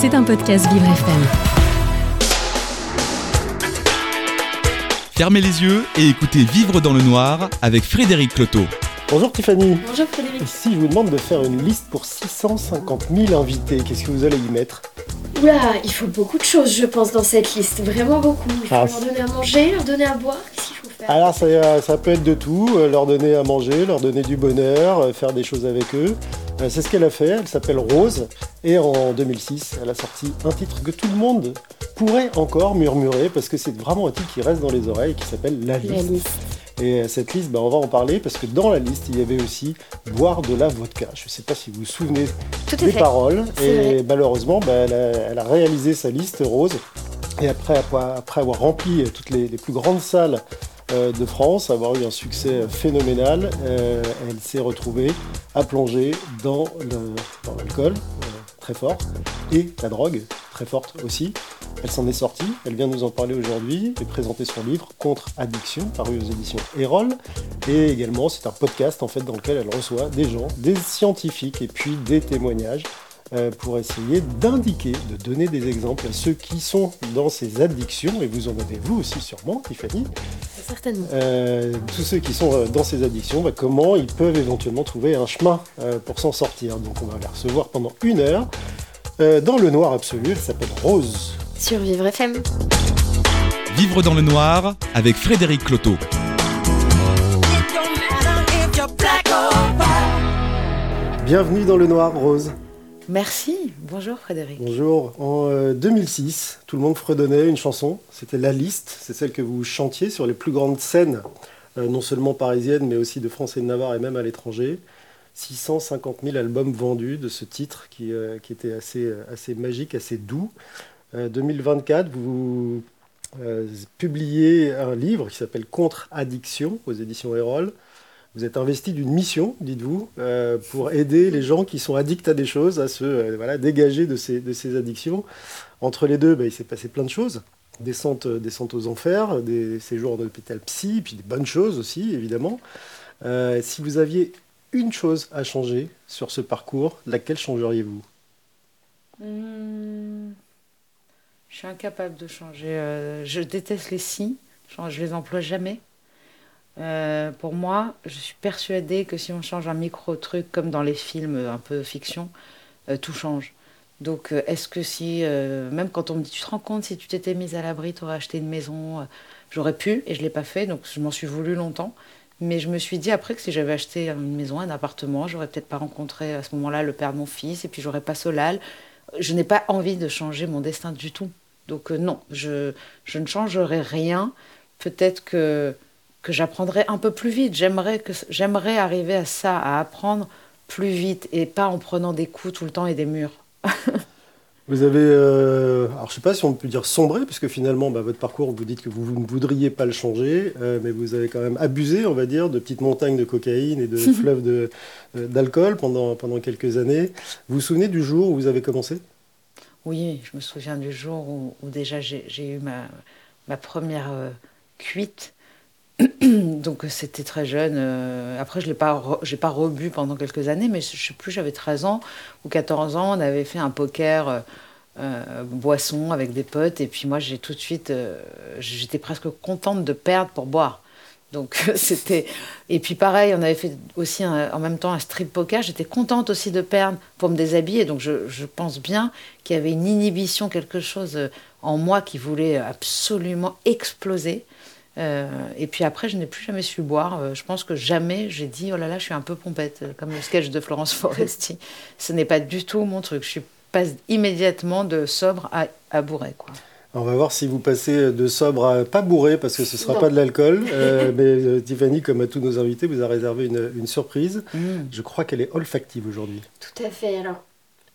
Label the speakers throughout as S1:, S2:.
S1: C'est un podcast Vivre FM.
S2: Fermez les yeux et écoutez Vivre dans le noir avec Frédéric Cloteau.
S3: Bonjour Tiffany.
S4: Bonjour Frédéric.
S3: Si je vous demande de faire une liste pour 650 000 invités, qu'est-ce que vous allez y mettre?
S4: Oula, il faut beaucoup de choses, je pense, dans cette liste. Vraiment beaucoup. Il faut
S3: Ah,
S4: leur donner à manger, leur donner à boire. Qu'est-ce qu'il faut faire
S3: Alors ça, euh, ça peut être de tout, euh, leur donner à manger, leur donner du bonheur, euh, faire des choses avec eux. C'est ce qu'elle a fait, elle s'appelle Rose, et en 2006, elle a sorti un titre que tout le monde pourrait encore murmurer, parce que c'est vraiment un titre qui reste dans les oreilles, qui s'appelle La Liste.
S4: La liste.
S3: Et cette liste, ben, on va en parler, parce que dans la liste, il y avait aussi boire de la vodka. Je ne sais pas si vous vous souvenez
S4: Tout
S3: des
S4: fait.
S3: paroles. Et
S4: vrai.
S3: malheureusement, bah, elle, a, elle a réalisé sa liste rose. Et après, avoir- après avoir rempli toutes les, les plus grandes salles de France, avoir eu un succès euh, phénoménal, euh, elle s'est retrouvée à plonger dans l'alcool, euh, très fort, et la drogue, très forte aussi. Elle s'en est sortie, elle vient nous en parler aujourd'hui et présenter son livre Contre Addiction, paru aux éditions Erol. Et également, c'est un podcast en fait dans lequel elle reçoit des gens, des scientifiques et puis des témoignages euh, pour essayer d'indiquer, de donner des exemples à ceux qui sont dans ces addictions, et vous en avez vous aussi sûrement, Tiffany,
S4: Certainement.
S3: euh, tous ceux qui sont euh, dans ces addictions, bah, comment ils peuvent éventuellement trouver un chemin euh, pour s'en sortir. Donc on va les recevoir pendant une heure. euh, dans le noir absolu, elle s'appelle Rose.
S4: Sur Vivre FM.
S2: Vivre dans le noir avec Frédéric Cloteau.
S3: Bienvenue dans le noir, Rose.
S5: Merci. Bonjour Frédéric.
S3: Bonjour. En euh, 2006, tout le monde fredonnait une chanson. C'était La Liste. C'est celle que vous chantiez sur les plus grandes scènes, euh, non seulement parisiennes, mais aussi de France et de Navarre et même à l'étranger. 650 000 albums vendus de ce titre qui, euh, était assez, euh, magique, assez doux. Euh, 2024, vous euh, publiez un livre qui s'appelle Contre Addiction aux éditions Erol. Vous êtes investi d'une mission, dites-vous, euh, pour aider les gens qui sont addicts à des choses à se euh, voilà, dégager de ces, de ces addictions. Entre les deux, bah, il s'est passé plein de choses. Descente, euh, descente aux enfers, des séjours en hôpital psy, puis des bonnes choses aussi, évidemment. Si vous aviez une chose à changer sur ce parcours, laquelle changeriez-vous?
S5: Hmm, Je suis incapable de changer. je déteste les si. Je les emploie jamais. Euh, pour moi, je suis persuadée que si on change un micro truc comme dans les films un peu fiction, euh, tout change. Donc, euh, est-ce que si, même quand on me dit, tu te rends compte, si tu t'étais mise à l'abri, tu aurais acheté une maison, j'aurais pu, et je ne l'ai pas fait, donc je m'en suis voulu longtemps. Mais je me suis dit après que si j'avais acheté une maison, un appartement, j'aurais peut-être pas rencontré à ce moment-là le père de mon fils, et puis j'aurais pas Solal. Je n'ai pas envie de changer mon destin du tout. Donc non, je, je ne changerai rien. Peut-être que, que j'apprendrai un peu plus vite. J'aimerais, que, j'aimerais arriver à ça, à apprendre plus vite, et pas en prenant des coups tout le temps et des murs.
S3: Vous avez, euh, alors je ne sais pas si on peut dire sombré, puisque finalement, bah, votre parcours, vous dites que vous, vous ne voudriez pas le changer, euh, mais vous avez quand même abusé, on va dire, de petites montagnes de cocaïne et de fleuves de- euh, d'alcool pendant, pendant quelques années. Vous vous souvenez du jour où vous avez commencé?
S5: Oui, je me souviens du jour où, où déjà j'ai, j'ai eu ma, ma première cuite. Donc c'était très jeune. euh, après, je n'ai pas, re- pas rebu pendant quelques années, mais je ne sais plus, j'avais 13 ans ou 14 ans. On avait fait un poker euh, euh, boisson avec des potes. Et puis moi, j'ai tout de suite, j'étais presque contente de perdre pour boire. Donc c'était. Et puis pareil, on avait fait aussi en même temps un strip poker. J'étais contente aussi de perdre pour me déshabiller. Donc je, je pense bien qu'il y avait une inhibition, quelque chose en moi qui voulait absolument exploser. Euh, et puis après, je n'ai plus jamais su boire. Euh, je pense que jamais j'ai dit oh là là, je suis un peu pompette, euh, comme le sketch de Florence Foresti. Ce n'est pas du tout mon truc. Je passe immédiatement de sobre à, à bourré, quoi.
S3: On va voir si vous passez de sobre à pas bourré, parce que ce ne sera
S4: Non.
S3: pas de l'alcool. Euh, mais euh, Tiffany, comme à tous nos invités, vous a réservé une, une surprise.
S5: Mm.
S3: Je crois qu'elle est olfactive aujourd'hui.
S4: Tout à fait. Alors,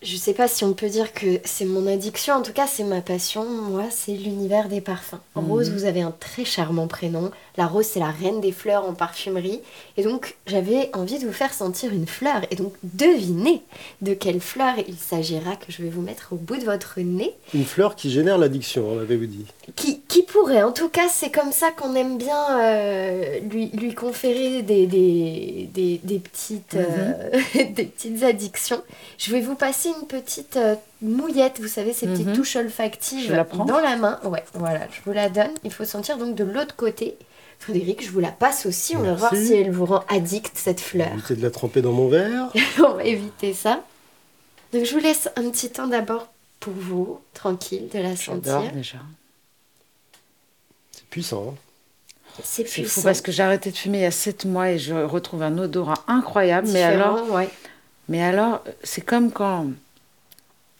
S4: je sais pas si on peut dire que c'est mon addiction, en tout cas c'est ma passion. Moi, c'est l'univers des parfums.
S5: Mhm.
S4: Rose, vous avez un très charmant prénom. La rose, c'est la reine des fleurs en parfumerie. Et donc, j'avais envie de vous faire sentir une fleur. Et donc, devinez de quelle fleur il s'agira que je vais vous mettre au bout de votre nez.
S3: Une fleur qui génère l'addiction, on avait vous dit.
S4: Qui, Qui pourrait, en tout cas, c'est comme ça qu'on aime bien euh, lui, lui conférer des, des, des, des petites, euh, des petites addictions. Je vais vous passer une petite euh, mouillette, vous savez, ces petites
S5: Mhm.
S4: touches olfactives
S5: Je la prends
S4: dans la main. Ouais, voilà, je vous la donne. Il faut sentir donc de l'autre côté. Frédéric, je vous la passe aussi. On va voir si elle vous rend addict, cette fleur.
S3: Évitez de la tremper dans mon verre.
S4: On va éviter ça. Donc je vous laisse un petit temps d'abord pour vous, tranquille, de la sentir.
S5: déjà.
S3: C'est puissant. hein.
S4: C'est
S5: C'est fou
S4: puissant.
S5: parce que j'ai arrêté de fumer il y a 7 mois et je retrouve un odorat incroyable. Mais
S4: Différent,
S5: alors,
S4: ouais.
S5: Mais alors, c'est comme quand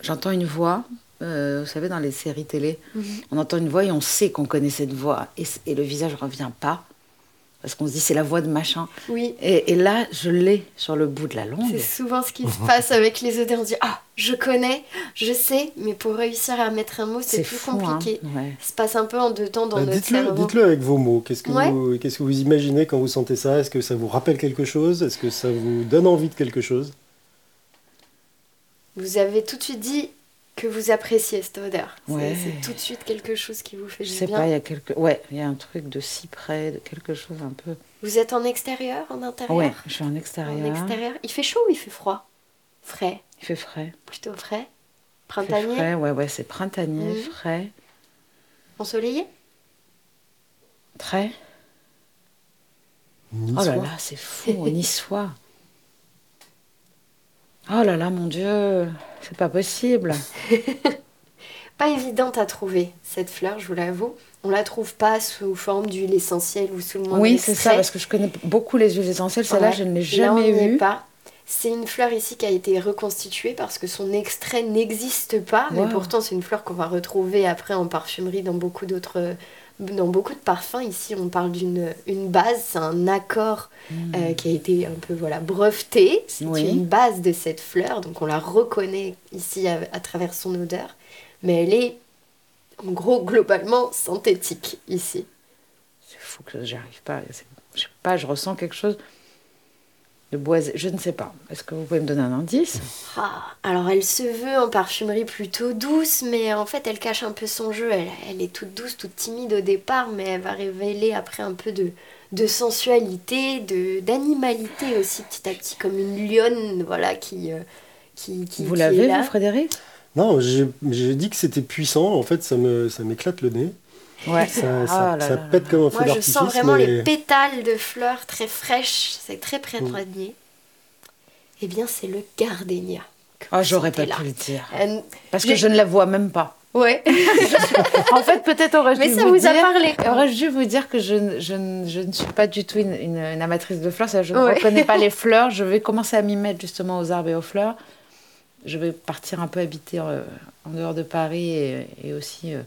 S5: j'entends une voix, euh, vous savez, dans les séries télé,
S4: Mhm.
S5: on entend une voix et on sait qu'on connaît cette voix et, le visage revient pas parce qu'on se dit c'est la voix de machin.
S4: Oui,
S5: Et, et là, je l'ai sur le bout de la langue.
S4: c'est souvent ce qui se passe avec les odeurs. On dit Ah, je connais, je sais, mais pour réussir à mettre un mot, c'est plus
S5: fou,
S4: compliqué.
S5: Hein ouais.
S4: Ça se passe un peu en deux temps dans
S3: Bah,
S4: notre
S3: dites-le,
S4: cerveau.
S3: dites-le avec vos mots. Qu'est-ce que,
S4: Ouais.
S3: vous, qu'est-ce que vous imaginez quand vous sentez ça? Est-ce que ça vous rappelle quelque chose? Est-ce que ça vous donne envie de quelque chose?
S4: Vous avez tout de suite dit que vous appréciez cette odeur. C'est-
S5: Ouais.
S4: C'est tout de suite quelque chose qui vous fait
S5: Je
S4: du
S5: sais pas, il y a quelque, ouais, il y a un truc de cyprès, de quelque chose un peu.
S4: Vous êtes en extérieur, en intérieur
S5: Ouais, je suis en
S4: En
S5: extérieur.
S4: extérieur. Il fait chaud ou il fait froid? Frais.
S5: Il fait frais.
S4: Plutôt frais.
S5: Il fait
S4: Printanier?
S5: frais, ouais, ouais, c'est printanier,
S4: Mhm.
S5: frais,
S4: Ensoleillé?
S5: Très.
S3: Niçois.
S5: Oh là là, c'est fou, niçois. Oh là là, mon Dieu, c'est pas possible.
S4: Pas évidente à trouver, cette fleur, je vous l'avoue. On la trouve pas sous forme d'huile essentielle ou sous le moindre
S5: Oui, c'est ça, parce que je connais beaucoup les huiles essentielles. Celle-là,
S4: Ouais.
S5: je ne l'ai
S4: Là, on
S5: jamais vue.
S4: pas. C'est une fleur ici qui a été reconstituée parce que son extrait n'existe pas, mais pourtant c'est une fleur qu'on va retrouver après en parfumerie dans beaucoup d'autres, dans beaucoup de parfums. Ici, on parle d'une une base, c'est un accord euh, qui a été un peu voilà breveté. C'est.
S5: Oui.
S4: une base de cette fleur, donc on la reconnaît ici à, à travers son odeur, mais elle est en gros globalement synthétique ici.
S5: C'est fou que j'y arrive pas. Je sais pas, je ressens quelque chose de boisé. Je ne sais pas. Est-ce que vous pouvez me donner un indice?
S4: Ah, alors elle se veut en parfumerie plutôt douce, mais en fait elle cache un peu son jeu. Elle, elle est toute douce, toute timide au départ, mais elle va révéler après un peu de, de sensualité, de d'animalité aussi petit à petit, comme une lionne, voilà, qui... euh, qui, qui
S5: Vous
S4: qui
S5: l'avez,
S4: est là.
S5: vous, Frédéric?
S3: Non, j'ai, j'ai dit que c'était puissant. En fait, ça, me, ça m'éclate le nez.
S5: Ouais.
S3: Ça,
S5: Ah
S3: ça,
S5: là
S3: ça
S5: là
S3: pète
S5: là.
S3: comme un feu
S4: Moi je sens vraiment
S3: mais-
S4: les pétales de fleurs très fraîches, c'est très printanier. Eh bien c'est le gardénia.
S5: Ah,
S4: vous
S5: j'aurais pas
S4: là.
S5: pu le dire.
S4: Euh,
S5: Parce que je ne la vois même pas.
S4: ouais,
S5: En fait, peut-être aurais-je
S4: mais
S5: dû
S4: ça
S5: vous,
S4: vous
S5: dire...
S4: a parlé.
S5: Aurais-je dû vous dire que je, ne- je, ne- je ne suis pas du tout une, une- une amatrice de fleurs, je ne
S4: Ouais.
S5: reconnais pas les fleurs, je vais commencer à m'y mettre justement aux arbres et aux fleurs. Je vais partir un peu habiter euh, en dehors de Paris et, et aussi... euh,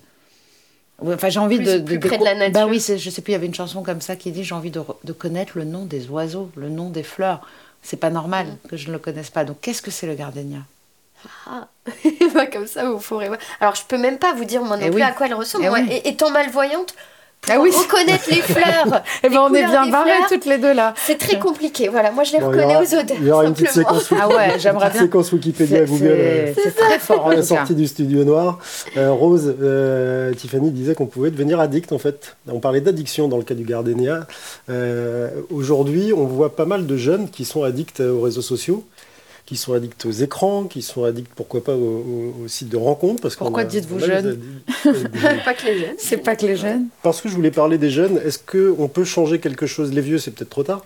S5: Enfin, j'ai envie
S4: Plus-
S5: de,
S4: plus près de la nature.
S5: Bah oui, je sais plus, il y avait une chanson comme ça qui dit j'ai envie de, re- de connaître le nom des oiseaux, le nom des fleurs. C'est pas normal
S4: Mm.
S5: que je ne le connaisse pas. Donc, qu'est-ce que c'est le gardénia
S4: Ah, bah, comme ça vous pourrez voir. Alors je peux même pas vous dire moi non
S5: Eh
S4: plus
S5: oui.
S4: à quoi elle ressemble.
S5: Eh
S4: Moi,
S5: oui.
S4: et- étant malvoyante, pour
S5: Ah oui.
S4: reconnaître les fleurs,
S5: Eh
S4: les
S5: ben, on est bien barrés
S4: fleurs,
S5: toutes les deux là.
S4: c'est très compliqué. Voilà, moi je les
S3: Bon,
S4: reconnais
S3: aura-
S4: aux odeurs.
S3: Il y aura une petite
S4: simplement.
S3: séquence,
S5: Ah ouais, j'aimerais bien.
S3: séquence Wikipédia à
S5: C'est-
S3: Google. euh,
S5: C'est c'est très fort
S3: à la sortie du studio noir, Euh, Rose, euh, Tiffany disait qu'on pouvait devenir addict en fait. On parlait d'addiction dans le cas du Gardenia. Euh, Aujourd'hui, on voit pas mal de jeunes qui sont addicts aux réseaux sociaux, qui sont addicts aux écrans, qui sont addicts pourquoi pas aux, aux- aux sites de rencontres. Parce
S5: Pourquoi dites-vous jeunes
S4: pas que les jeunes.
S5: C'est pas que les jeunes.
S3: Parce que je voulais parler des jeunes, est-ce qu'on peut changer quelque chose? Les vieux, c'est peut-être trop tard,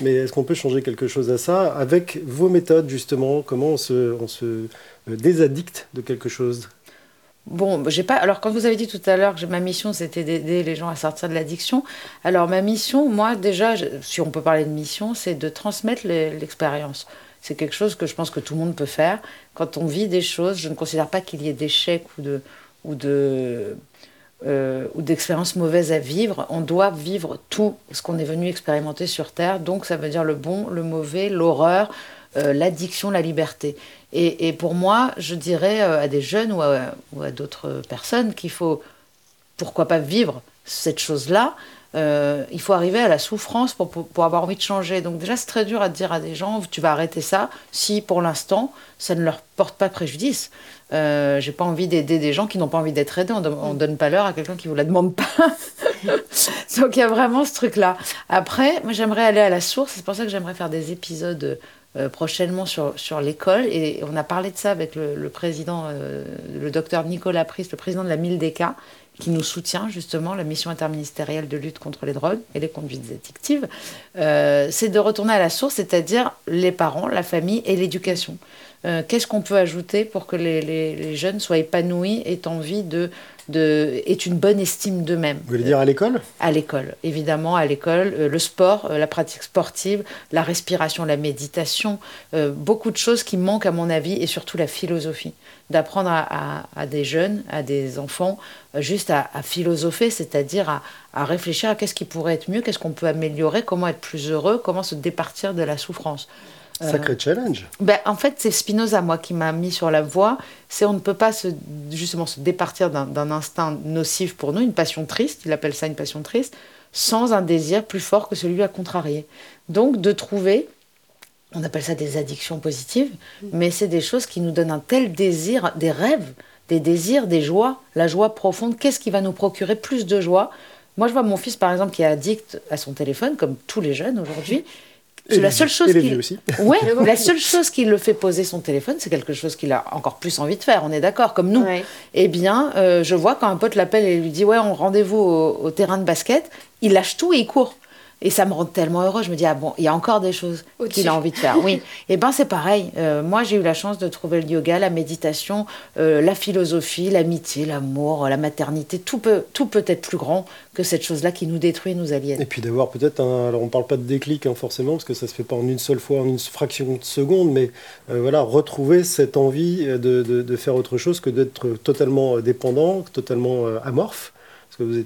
S3: mais est-ce qu'on peut changer quelque chose à ça avec vos méthodes, justement? Comment on se, on se euh, désaddicte de quelque chose?
S5: Bon, j'ai pas. Alors, quand vous avez dit tout à l'heure que ma mission c'était d'aider les gens à sortir de l'addiction, alors ma mission, moi déjà, je- si on peut parler de mission, c'est de transmettre les- l'expérience. C'est quelque chose que je pense que tout le monde peut faire. Quand on vit des choses, je ne considère pas qu'il y ait d'échecs ou de ou euh, d'expériences mauvaises à vivre. On doit vivre tout ce qu'on est venu expérimenter sur Terre. Donc, ça veut dire le bon, le mauvais, l'horreur, euh, l'addiction, la liberté. Et, pour moi, je dirais euh, à des jeunes ou à d'autres personnes qu'il faut, pourquoi pas vivre cette chose-là, euh, il faut arriver à la souffrance pour, pour, avoir envie de changer. Donc déjà, c'est très dur à dire à des gens, tu vas arrêter ça, si pour l'instant, ça ne leur porte pas préjudice. Euh, j'ai pas envie d'aider des gens qui n'ont pas envie d'être aidés. On, ne donne pas l'heure à quelqu'un qui vous la demande pas. Donc il y a vraiment ce truc-là. Après, moi j'aimerais aller à la source. C'est pour ça que j'aimerais faire des épisodes euh, prochainement sur, sur l'école. Et on a parlé de ça avec le, président, euh, le docteur Nicolas Priest, le président de la MILDECA, qui nous soutient justement, la mission interministérielle de lutte contre les drogues et les conduites addictives. Euh, c'est de retourner à la source, c'est-à-dire les parents, la famille et l'éducation. Qu'est-ce qu'on peut ajouter pour que les, les, les, jeunes soient épanouis, aient envie de de, est une bonne estime d'eux-mêmes?
S3: Vous voulez dire à l'école?
S5: À l'école, évidemment, à l'école. Euh, le sport, euh, la pratique sportive, la respiration, la méditation, euh, beaucoup de choses qui manquent à mon avis, et surtout la philosophie. D'apprendre à, des jeunes, à des enfants, juste à, philosopher, c'est-à-dire à, à, réfléchir à qu'est-ce qui pourrait être mieux, qu'est-ce qu'on peut améliorer, comment être plus heureux, comment se départir de la souffrance.
S3: Sacré challenge.
S5: Ben, en fait, c'est Spinoza, moi, qui m'a mis sur la voie. C'est on ne peut pas se, justement se départir d'un instinct nocif pour nous, une passion triste, il appelle ça une passion triste, sans un désir plus fort que celui à contrarier. Donc, de trouver, on appelle ça des addictions positives, mm. mais c'est des choses qui nous donnent un tel désir, des rêves, des désirs, des joies, la joie profonde. Qu'est-ce qui va nous procurer plus de joie? Moi, je vois mon fils, par exemple, qui est addict à son téléphone, comme tous les jeunes aujourd'hui.
S3: C'est la seule chose qui. Aussi.
S5: Ouais, la seule chose qui le fait poser son téléphone, c'est quelque chose qu'il a encore plus envie de faire. On est d'accord, comme nous. Eh bien, euh, je vois quand un pote l'appelle et lui dit ouais, on rendez-vous au, terrain de basket, il lâche tout et il court. Et ça me rend tellement heureux. Je me dis, ah bon, il y a encore des choses qu'il a envie de faire. Oui. Et eh ben c'est pareil. Euh, moi, j'ai eu la chance de trouver le yoga, la méditation, euh, la philosophie, l'amitié, l'amour, la maternité. Tout peut, tout peut être plus grand que cette chose-là qui nous détruit, nous aliène.
S3: Et puis d'avoir peut-être un. Alors, on ne parle pas de déclic hein, forcément, parce que ça se fait pas en une seule fois, en une fraction de seconde, mais euh, voilà, retrouver cette envie de, de, de faire autre chose que d'être totalement dépendant, totalement amorphe.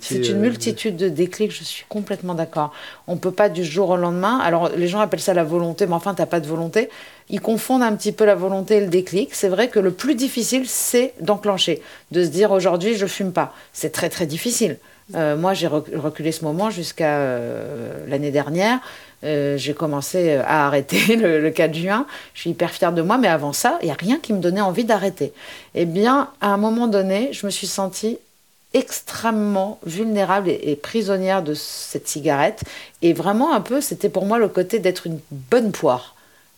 S5: C'est une euh, multitude de déclics, je suis complètement d'accord. On ne peut pas du jour au lendemain. Alors, les gens appellent ça la volonté, mais enfin, tu n'as pas de volonté. Ils confondent un petit peu la volonté et le déclic. C'est vrai que le plus difficile, c'est d'enclencher, de se dire aujourd'hui, je fume pas. C'est très, très difficile. Euh, moi, j'ai reculé ce moment jusqu'à euh, l'année dernière. j'ai commencé à arrêter le, le, 4 juin. Je suis hyper fière de moi, mais avant ça, il n'y a rien qui me donnait envie d'arrêter. Eh bien, à un moment donné, je me suis sentie extrêmement vulnérable et, prisonnière de cette cigarette. Et vraiment, un peu, c'était pour moi le côté d'être une bonne poire.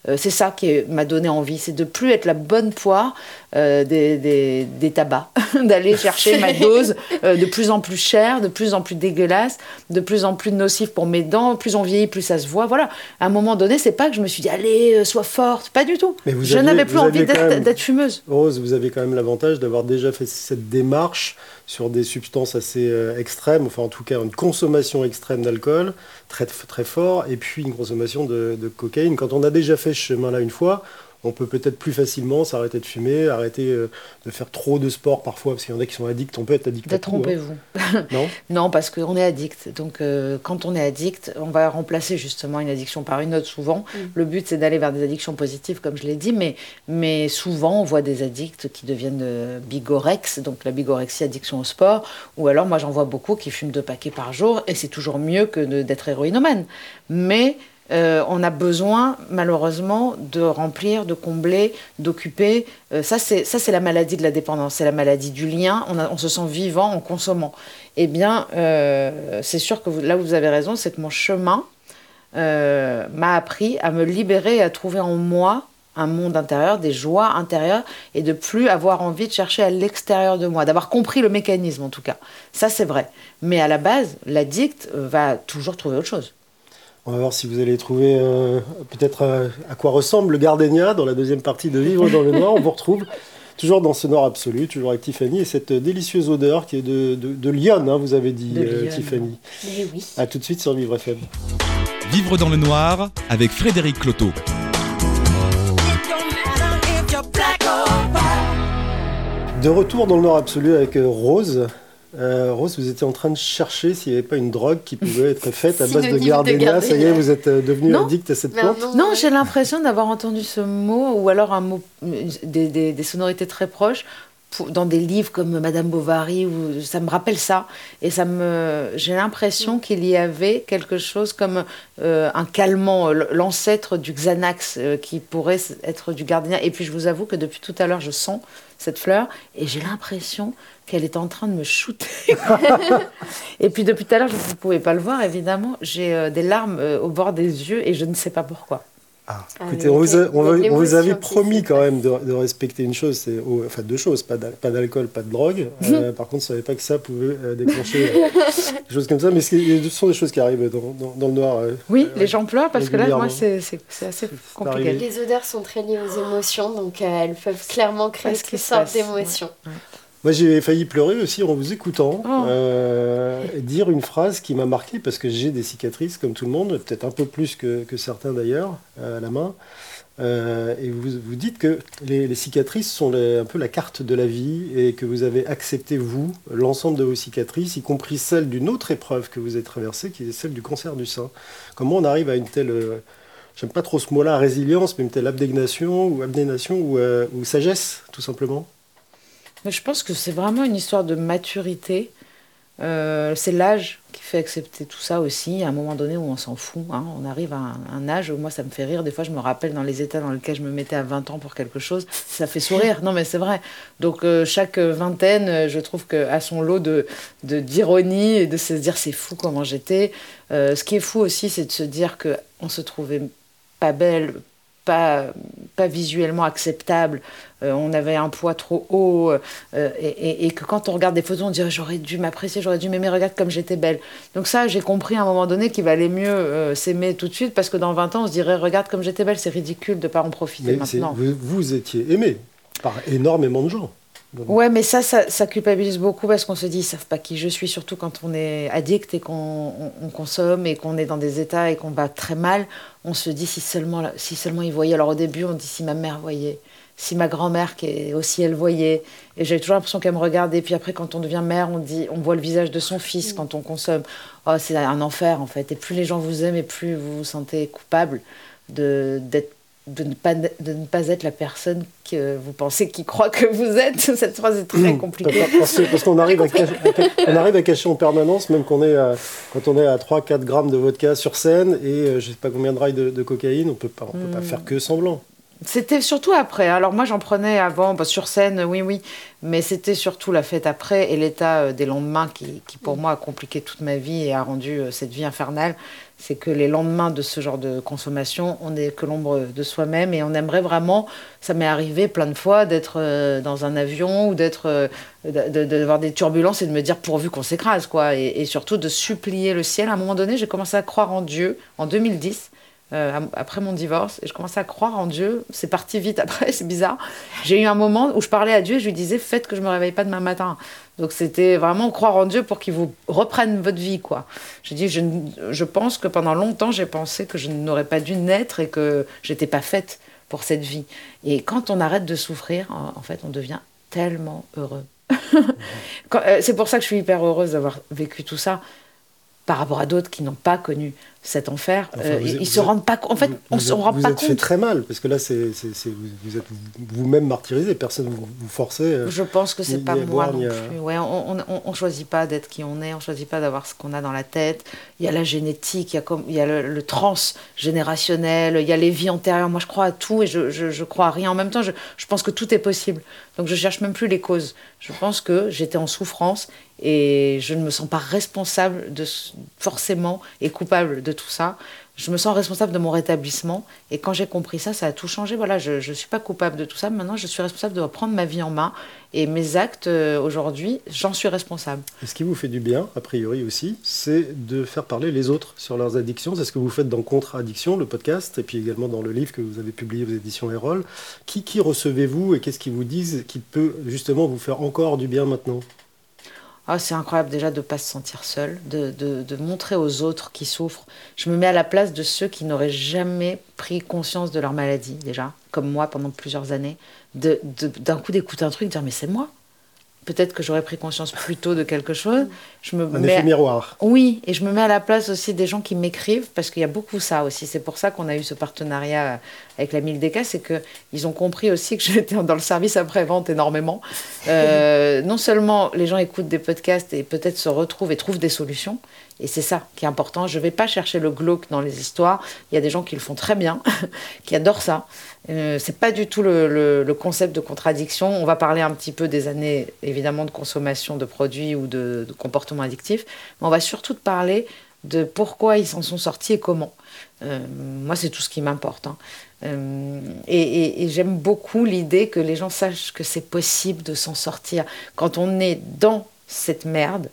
S5: Euh, c'est ça qui m'a donné envie, c'est de plus être la bonne poire euh, des, des, des, tabacs, d'aller chercher ma dose euh, de plus en plus chère, de plus en plus dégueulasse, de plus en plus nocif pour mes dents. Plus on vieillit, plus ça se voit. Voilà. À un moment donné, c'est pas que je me suis dit allez, sois forte, pas du tout. je n'avais plus envie d'être fumeuse.
S3: Rose, vous avez quand même l'avantage d'avoir déjà fait cette démarche sur des substances assez euh, extrêmes, enfin en tout cas une consommation extrême d'alcool, très, très fort, et puis une consommation de, de cocaïne. Quand on a déjà fait ce chemin-là une fois, on peut peut-être plus facilement s'arrêter de fumer, arrêter euh, de faire trop de sport parfois, parce qu'il y en a qui sont addicts, on peut être addict.
S5: Hein. Détrompez-vous. non? Non, parce qu'on est addict. Donc euh, quand on est addict, on va remplacer justement une addiction par une autre souvent. Mm. Le but, c'est d'aller vers des addictions positives, comme je l'ai dit, mais, mais souvent, on voit des addicts qui deviennent euh, bigorex, donc la bigorexie, addiction au sport, ou alors moi j'en vois beaucoup qui fument deux paquets par jour, et c'est toujours mieux que d'être héroïnomane. Mais euh, on a besoin malheureusement de remplir, de combler, d'occuper. Euh, ça, c'est la maladie de la dépendance, c'est la maladie du lien. On, se sent vivant en consommant. Eh bien, euh, c'est sûr que là vous avez raison, c'est que mon chemin m'a appris à me libérer et à trouver en moi un monde intérieur, des joies intérieures, et de plus avoir envie de chercher à l'extérieur de moi, d'avoir compris le mécanisme en tout cas. Ça, c'est vrai. Mais à la base, l'addict va toujours trouver autre chose.
S3: On va voir si vous allez trouver euh, peut-être euh, à quoi ressemble le gardenia dans la deuxième partie de Vivre dans le noir. On vous retrouve toujours dans ce noir absolu, toujours avec Tiffany, et cette délicieuse odeur qui est de, de, Lyon, hein, vous avez dit, euh, Tiffany.
S4: Mais oui.
S3: A tout de suite sur Vivre FM.
S2: Vivre dans le noir avec Frédéric Cloteau.
S3: De retour dans le noir absolu avec Rose. Euh, Rose, vous étiez en train de chercher s'il n'y avait pas une drogue qui pouvait être faite à base de gardenia. Ça y est, vous êtes euh, devenu addict à cette plante
S5: Non, j'ai l'impression d'avoir entendu ce mot, ou alors un mot, des, des, sonorités très proches. dans des livres comme Madame Bovary, où ça me rappelle ça. Et ça me, j'ai l'impression mm. qu'il y avait quelque chose comme euh, un calmant, l'ancêtre du Xanax euh, qui pourrait être du gardien. Et puis je vous avoue que depuis tout à l'heure, je sens cette fleur et j'ai l'impression qu'elle est en train de me shooter. et puis depuis tout à l'heure, vous ne pouvez pas le voir évidemment, j'ai euh, des larmes au bord des yeux et je ne sais pas pourquoi.
S3: Ah, ah, écoutez, on, vous, avait promis quand même de, respecter une chose, c'est, enfin deux choses, pas d'alcool, pas de drogue. Euh, par contre, je ne savais pas que ça pouvait euh, déclencher euh, des choses comme ça, mais ce sont des choses qui arrivent dans, le noir.
S5: oui, les gens pleurent parce que là, moi, c'est, assez compliqué.
S4: Les odeurs sont très liées aux émotions, donc elles peuvent clairement créer toutes sortes d'émotions.
S3: Moi, j'ai failli pleurer aussi en vous écoutant, oh. euh, dire une phrase qui m'a marqué parce que j'ai des cicatrices comme tout le monde, peut-être un peu plus que, certains d'ailleurs, à la main. Euh, et vous, vous dites que les, cicatrices sont un peu la carte de la vie et que vous avez accepté, vous, l'ensemble de vos cicatrices, y compris celle d'une autre épreuve que vous avez traversée, qui est celle du cancer du sein. Comment on arrive à une telle, euh, j'aime pas trop ce mot-là, résilience, mais une telle abnégation ou abnégation ou sagesse, tout simplement?
S5: Je pense que c'est vraiment une histoire de maturité. Euh, c'est l'âge qui fait accepter tout ça aussi. À un moment donné où on s'en fout, hein. on arrive à un, âge où moi ça me fait rire. Des fois, je me rappelle dans les états dans lesquels je me mettais à 20 ans pour quelque chose, ça fait sourire. Non, mais c'est vrai. Donc euh, chaque vingtaine, euh, je trouve qu'à son lot de d'ironie et de se dire c'est fou comment j'étais. ce qui est fou aussi, c'est de se dire que on se trouvait pas belle, pas, pas visuellement acceptable, euh, on avait un poids trop haut, euh, et, que quand on regarde des photos, on dirait j'aurais dû m'apprécier, j'aurais dû m'aimer, regarde comme j'étais belle. Donc ça, j'ai compris à un moment donné qu'il valait mieux euh, s'aimer tout de suite, parce que dans 20 ans, on se dirait regarde comme j'étais belle, c'est ridicule de ne pas en profiter maintenant.
S3: Vous, vous étiez aimé par énormément de gens.
S5: Ouais, mais ça, ça, culpabilise beaucoup parce qu'on se dit, ils savent pas qui je suis, surtout quand on est addict et qu'on consomme et qu'on est dans des états et qu'on va très mal. On se dit, si seulement, si seulement ils voyaient. Alors au début, on dit, si ma mère voyait, si ma grand-mère qui aussi elle voyait. Et j'avais toujours l'impression qu'elle me regardait. Et puis après, quand on devient mère, on dit, on voit le visage de son fils quand on consomme. Oh, c'est un enfer en fait. Et plus les gens vous aiment, et plus vous vous sentez coupable de d'être de ne, pas, de ne pas être la personne que vous pensez qui croit que vous êtes. Cette phrase est très mmh. compliquée.
S3: Parce, qu'on arrive, à cacher, on arrive à cacher en permanence, même qu'on est quand on est à 3-4 grammes de vodka sur scène et euh, je ne sais pas combien de rails de, cocaïne, on peut pas, peut pas mmh. faire que semblant.
S5: C'était surtout après. Alors moi j'en prenais avant, bah, sur scène, oui, oui, mais c'était surtout la fête après et l'état euh, des lendemains qui, qui, pour moi a compliqué toute ma vie et a rendu euh, cette vie infernale c'est que les lendemains de ce genre de consommation, on n'est que l'ombre de soi-même et on aimerait vraiment, ça m'est arrivé plein de fois d'être euh, dans un avion ou d'être, euh, d'avoir des turbulences et de me dire pourvu qu'on s'écrase, quoi, et, surtout de supplier le ciel. À un moment donné, j'ai commencé à croire en Dieu en 2010. Euh, après mon divorce, et je commençais à croire en Dieu. C'est parti vite après, c'est bizarre. J'ai eu un moment où je parlais à Dieu et je lui disais Faites que je me réveille pas demain matin. Donc c'était vraiment croire en Dieu pour qu'il vous reprenne votre vie, quoi. Je dis, je, je pense que pendant longtemps, j'ai pensé que je n'aurais pas dû naître et que j'étais pas faite pour cette vie. Et quand on arrête de souffrir, en, fait, on devient tellement heureux. Euh, c'est pour ça que je suis hyper heureuse d'avoir vécu tout ça par rapport à d'autres qui n'ont pas connu cet enfer. Euh, ils ne se rendent pas compte. En fait, on ne se rend pas compte.
S3: Vous êtes fait très mal, parce que là, c'est, vous, êtes vous-même martyrisé, personne ne vous, vous forçait. Euh,
S5: Je pense que c'est pas moi non plus. Ouais, on ne choisit pas d'être qui on est, on ne choisit pas d'avoir ce qu'on a dans la tête. Il y a la génétique, il y a, comme, il y a le, transgénérationnel, il y a les vies antérieures. Moi, je crois à tout et je, je, crois à rien. En même temps, je, je pense que tout est possible. Donc, je cherche même plus les causes. Je pense que j'étais en souffrance et je ne me sens pas responsable de forcément et coupable de tout ça. Je me sens responsable de mon rétablissement. Et quand j'ai compris ça, ça a tout changé. Voilà, je ne suis pas coupable de tout ça. Maintenant, je suis responsable de reprendre ma vie en main. Et mes actes, euh, aujourd'hui, j'en suis responsable.
S3: Et ce qui vous fait du bien, a priori aussi, c'est de faire parler les autres sur leurs addictions. C'est ce que vous faites dans Contre-Addiction, le podcast, et puis également dans le livre que vous avez publié aux éditions Erol. Qui, qui recevez-vous et qu'est-ce qu'ils vous disent qui peut justement vous faire encore du bien maintenant?
S5: Ah, c'est incroyable déjà de ne pas se sentir seul, de, de, montrer aux autres qui souffrent. Je me mets à la place de ceux qui n'auraient jamais pris conscience de leur maladie, déjà, comme moi pendant plusieurs années, d'un coup d'écouter un truc, de dire mais c'est moi. Peut-être que j'aurais pris conscience plus tôt de quelque chose. Je me
S3: Un
S5: mets
S3: effet miroir.
S5: oui, et je me mets à la place aussi des gens qui m'écrivent, parce qu'il y a beaucoup ça aussi. C'est pour ça qu'on a eu ce partenariat avec la 1000DK, c'est qu'ils ont compris aussi que j'étais dans le service après-vente énormément. Euh, non seulement les gens écoutent des podcasts et peut-être se retrouvent et trouvent des solutions, et c'est ça qui est important. Je ne vais pas chercher le glauque dans les histoires. Il y a des gens qui le font très bien, qui adorent ça. Euh, c'est pas du tout le, concept de contradiction. On va parler un petit peu des années, évidemment, de consommation de produits ou de, de comportements addictifs, mais on va surtout parler de pourquoi ils s'en sont sortis et comment. Euh, moi, c'est tout ce qui m'importe. hein. Euh, et j'aime beaucoup l'idée que les gens sachent que c'est possible de s'en sortir. Quand on est dans cette merde,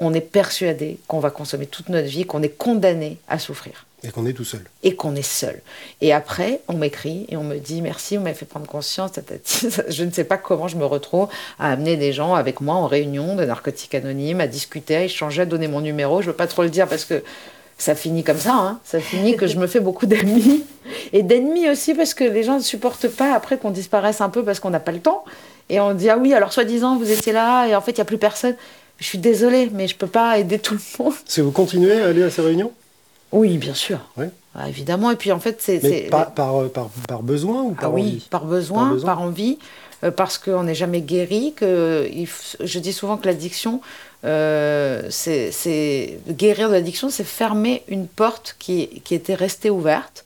S5: on est persuadé qu'on va consommer toute notre vie, qu'on est condamné à souffrir
S3: Et qu'on est tout seul.
S5: et qu'on est seul. Et après, on m'écrit et on me dit merci, vous m'avez fait prendre conscience. Je ne sais pas comment je me retrouve à amener des gens avec moi en réunion de narcotiques anonymes, à discuter, à échanger, à donner mon numéro. Je ne veux pas trop le dire parce que ça finit comme ça. hein. Ça finit que je me fais beaucoup d'ennemis. Et d'ennemis aussi parce que les gens ne supportent pas après qu'on disparaisse un peu parce qu'on n'a pas le temps. Et on dit ah oui, alors soi-disant vous étiez là et en fait il n'y a plus personne. Je suis désolée, mais je ne peux pas aider tout le monde.
S3: Si vous continuez à aller à ces réunions?
S5: Oui, bien sûr.
S3: Oui.
S5: Ah, évidemment. Et puis en fait, c'est.
S3: Par, par, par, par besoin ou
S5: Ah
S3: par
S5: oui,
S3: envie?
S5: par besoin,
S3: Par besoin.
S5: par envie, euh, parce qu'on n'est jamais guéri. Que il f- je dis souvent que l'addiction, euh, c'est- guérir de l'addiction, c'est fermer une porte qui, qui était restée ouverte.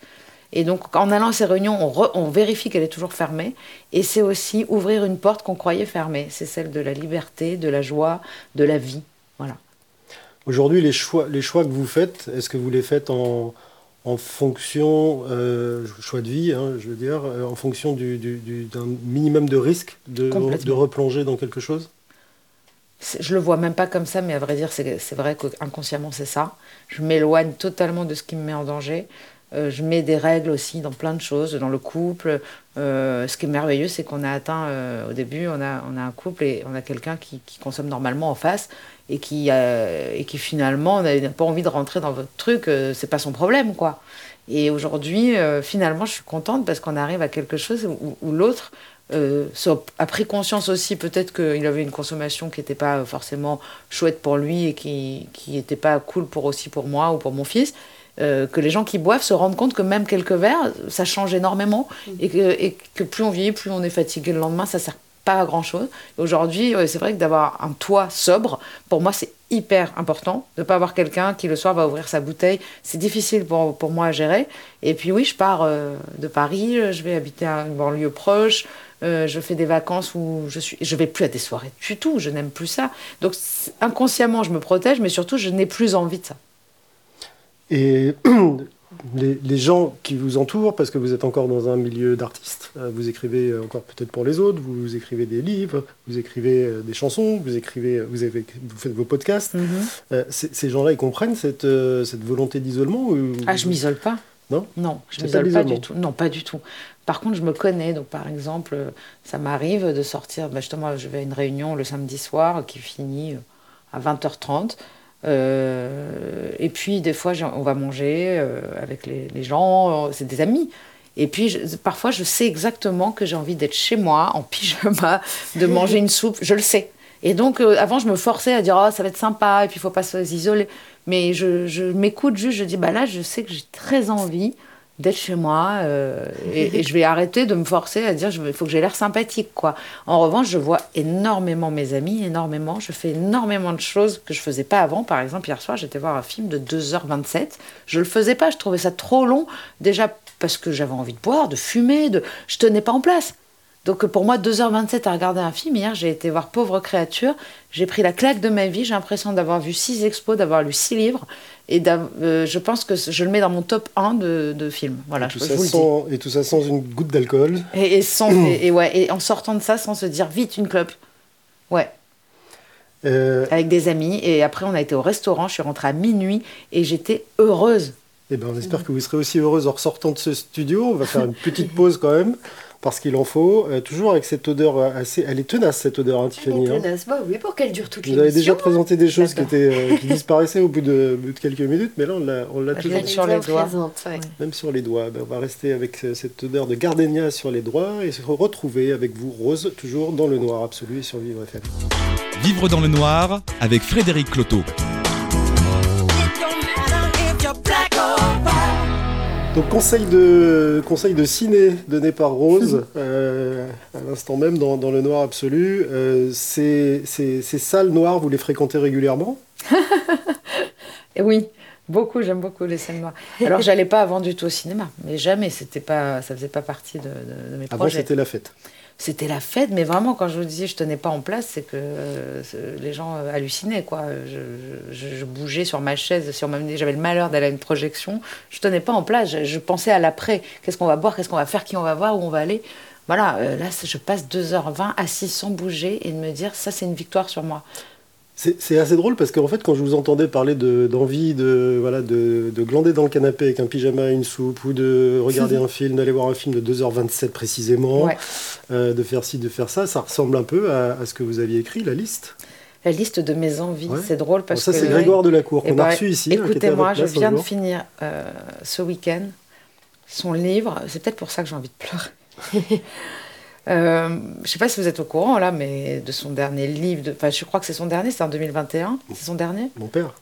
S5: Et donc, en allant à ces réunions, on, re- on vérifie qu'elle est toujours fermée. Et c'est aussi ouvrir une porte qu'on croyait fermée. C'est celle de la liberté, de la joie, de la vie. Voilà.
S3: Aujourd'hui, les choix, les choix que vous faites, est-ce que vous les faites en, en fonction, euh, choix de vie, hein, je veux dire, euh, en fonction du- du- du- d'un minimum de risque de, de replonger dans quelque chose?
S5: Je le vois même pas comme ça, mais à vrai dire, c'est vrai qu'inconsciemment, c'est ça. Je m'éloigne totalement de ce qui me met en danger. Euh, je mets des règles aussi dans plein de choses, dans le couple. Euh, ce qui est merveilleux, c'est qu'on a atteint, euh, au début, on a, on a un couple et on a quelqu'un qui, qui consomme normalement en face et qui, et qui finalement n'a pas envie de rentrer dans votre truc, c'est pas son problème, quoi. Et aujourd'hui, finalement, je suis contente parce qu'on arrive à quelque chose où, l'autre a pris conscience aussi, peut-être qu'il avait une consommation qui n'était pas forcément chouette pour lui et qui n'était pas cool pour aussi pour moi ou pour mon fils. Euh, que les gens qui boivent se rendent compte que même quelques verres, ça change énormément et que, et que plus on vieillit, plus on est fatigué le lendemain, ça sert pas à grand chose. Aujourd'hui, c'est vrai que d'avoir un toit sobre, pour moi, c'est hyper important. De ne pas avoir quelqu'un qui le soir va ouvrir sa bouteille, c'est difficile pour, pour moi à gérer. Et puis oui, je pars euh, de Paris, je vais habiter à une banlieue proche, euh, je fais des vacances où je suis, je vais plus à des soirées du tout, je n'aime plus ça. Donc inconsciemment, je me protège, mais surtout, je n'ai plus envie de ça.
S3: Et les, les gens qui vous entourent, parce que vous êtes encore dans un milieu d'artistes, euh, vous écrivez encore peut-être pour les autres, vous écrivez des livres, vous écrivez euh, des chansons, vous écrivez, vous, avez, vous faites vos podcasts. Euh, c- ces gens-là, ils comprennent cette, euh, cette volonté d'isolement
S5: Ah, je m'isole pas.
S3: Non?
S5: Non, je
S3: pas
S5: m'isole pas du tout. Non, pas du tout. Par contre, je me connais. Donc, par exemple, euh, ça m'arrive de sortir. bah, justement, je vais à une réunion le samedi soir qui finit euh, à 20h30. Euh, et puis, des fois, on va manger euh, avec les, gens. euh, C'est des amis. Et puis, parfois, je sais exactement que j'ai envie d'être chez moi, en pyjama, de manger une soupe. Je le sais. Et donc, avant, je me forçais à dire, oh, ça va être sympa, et puis il faut pas s'isoler. Mais je, je m'écoute juste, je dis, bah là, je sais que j'ai très envie d'être chez moi, euh, et, je vais arrêter de me forcer à dire, il faut que j'ai l'air sympathique, quoi. En revanche, je vois énormément mes amis, énormément, je fais énormément de choses que je faisais pas avant. Par exemple, hier soir, j'étais voir un film de 2h27. Je le faisais pas, je trouvais ça trop long, déjà parce que j'avais envie de boire, de fumer, de... je tenais pas en place. Donc pour moi, 2h27 à regarder un film, hier j'ai été voir Pauvre créature, j'ai pris la claque de ma vie, j'ai l'impression d'avoir vu 6 expos, d'avoir lu 6 livres, et euh, je pense que je le mets dans mon top 1 de, de films. Voilà,
S3: et, tout
S5: je
S3: ça
S5: vous le dis.
S3: sans, et tout ça sans une goutte d'alcool.
S5: Et, et sans, et, et ouais, et en sortant de ça, sans se dire vite une clope. Ouais,
S3: Euh,
S5: avec des amis, et après on a été au restaurant, je suis rentrée à minuit, et j'étais heureuse.
S3: eh ben, on espère que vous serez aussi heureuse en ressortant de ce studio. On va faire une petite pause quand même. Parce qu'il en faut, euh, toujours avec cette odeur assez... Elle est tenace, cette odeur, hein, Tiffany.
S4: Elle est
S3: hein.
S4: tenace. Bah oui, pour qu'elle dure toute
S3: Vous avez déjà
S4: l'émission.
S3: présenté des choses qui, étaient, euh, qui disparaissaient au bout de, au bout de quelques minutes, mais là, on l'a-
S5: Elle
S3: toujours,
S5: est sur les doigts.
S4: présente, ouais.
S3: même sur les doigts. Ben, on va rester avec euh, cette odeur de gardénia sur les doigts et se retrouver avec vous, Rose, toujours dans le noir absolu et sur Vivre FM.
S2: Vivre dans le noir avec Frédéric Cloteau.
S3: Donc conseil de, conseil de ciné donné par Rose, euh, à l'instant même dans, dans le noir absolu. Euh, ces, ces- ces salles noires, vous les fréquentez régulièrement?
S5: Oui, beaucoup, j'aime beaucoup les scènes noires. Alors, j'allais pas avant du tout au cinéma, mais jamais, c'était pas, ça faisait pas partie de, de- de mes
S3: Avant,
S5: projets.
S3: c'était la fête.
S5: C'était la fête, mais vraiment, quand je vous disais je tenais pas en place, c'est que euh, les gens euh, hallucinaient, quoi. Je, bougeais sur ma chaise, m'amenait, j'avais le malheur d'aller à une projection, je tenais pas en place, je, pensais à l'après. Qu'est-ce qu'on va boire, qu'est-ce qu'on va faire, qui on va voir, où on va aller? Voilà, euh, là, je passe 2h20 assis sans bouger et de me dire, ça, c'est une victoire sur moi.
S3: C'est assez drôle parce qu'en fait, quand je vous entendais parler de- d'envie de, voilà, de, de glander dans le canapé avec un pyjama et une soupe, ou de regarder un film, d'aller voir un film de 2h27 précisément,
S5: Ouais.
S3: euh, de faire ci, de faire ça, ça ressemble un peu à, à ce que vous aviez écrit, la liste?
S5: La liste de mes envies,
S3: Ouais.
S5: c'est drôle
S3: Bon,
S5: parce
S3: ça,
S5: que...
S3: c'est Grégoire Delacour
S5: Eh
S3: qu'on
S5: ben,
S3: a reçu ici. hein,
S5: Écoutez-moi, je viens de finir euh, ce week-end son livre. C'est peut-être pour ça que j'ai envie de pleurer. Euh, je ne sais pas si vous êtes au courant là, mais de son dernier livre, de... enfin, je crois que c'est son dernier, c'est en 2021. C'est son dernier?
S3: Mon père,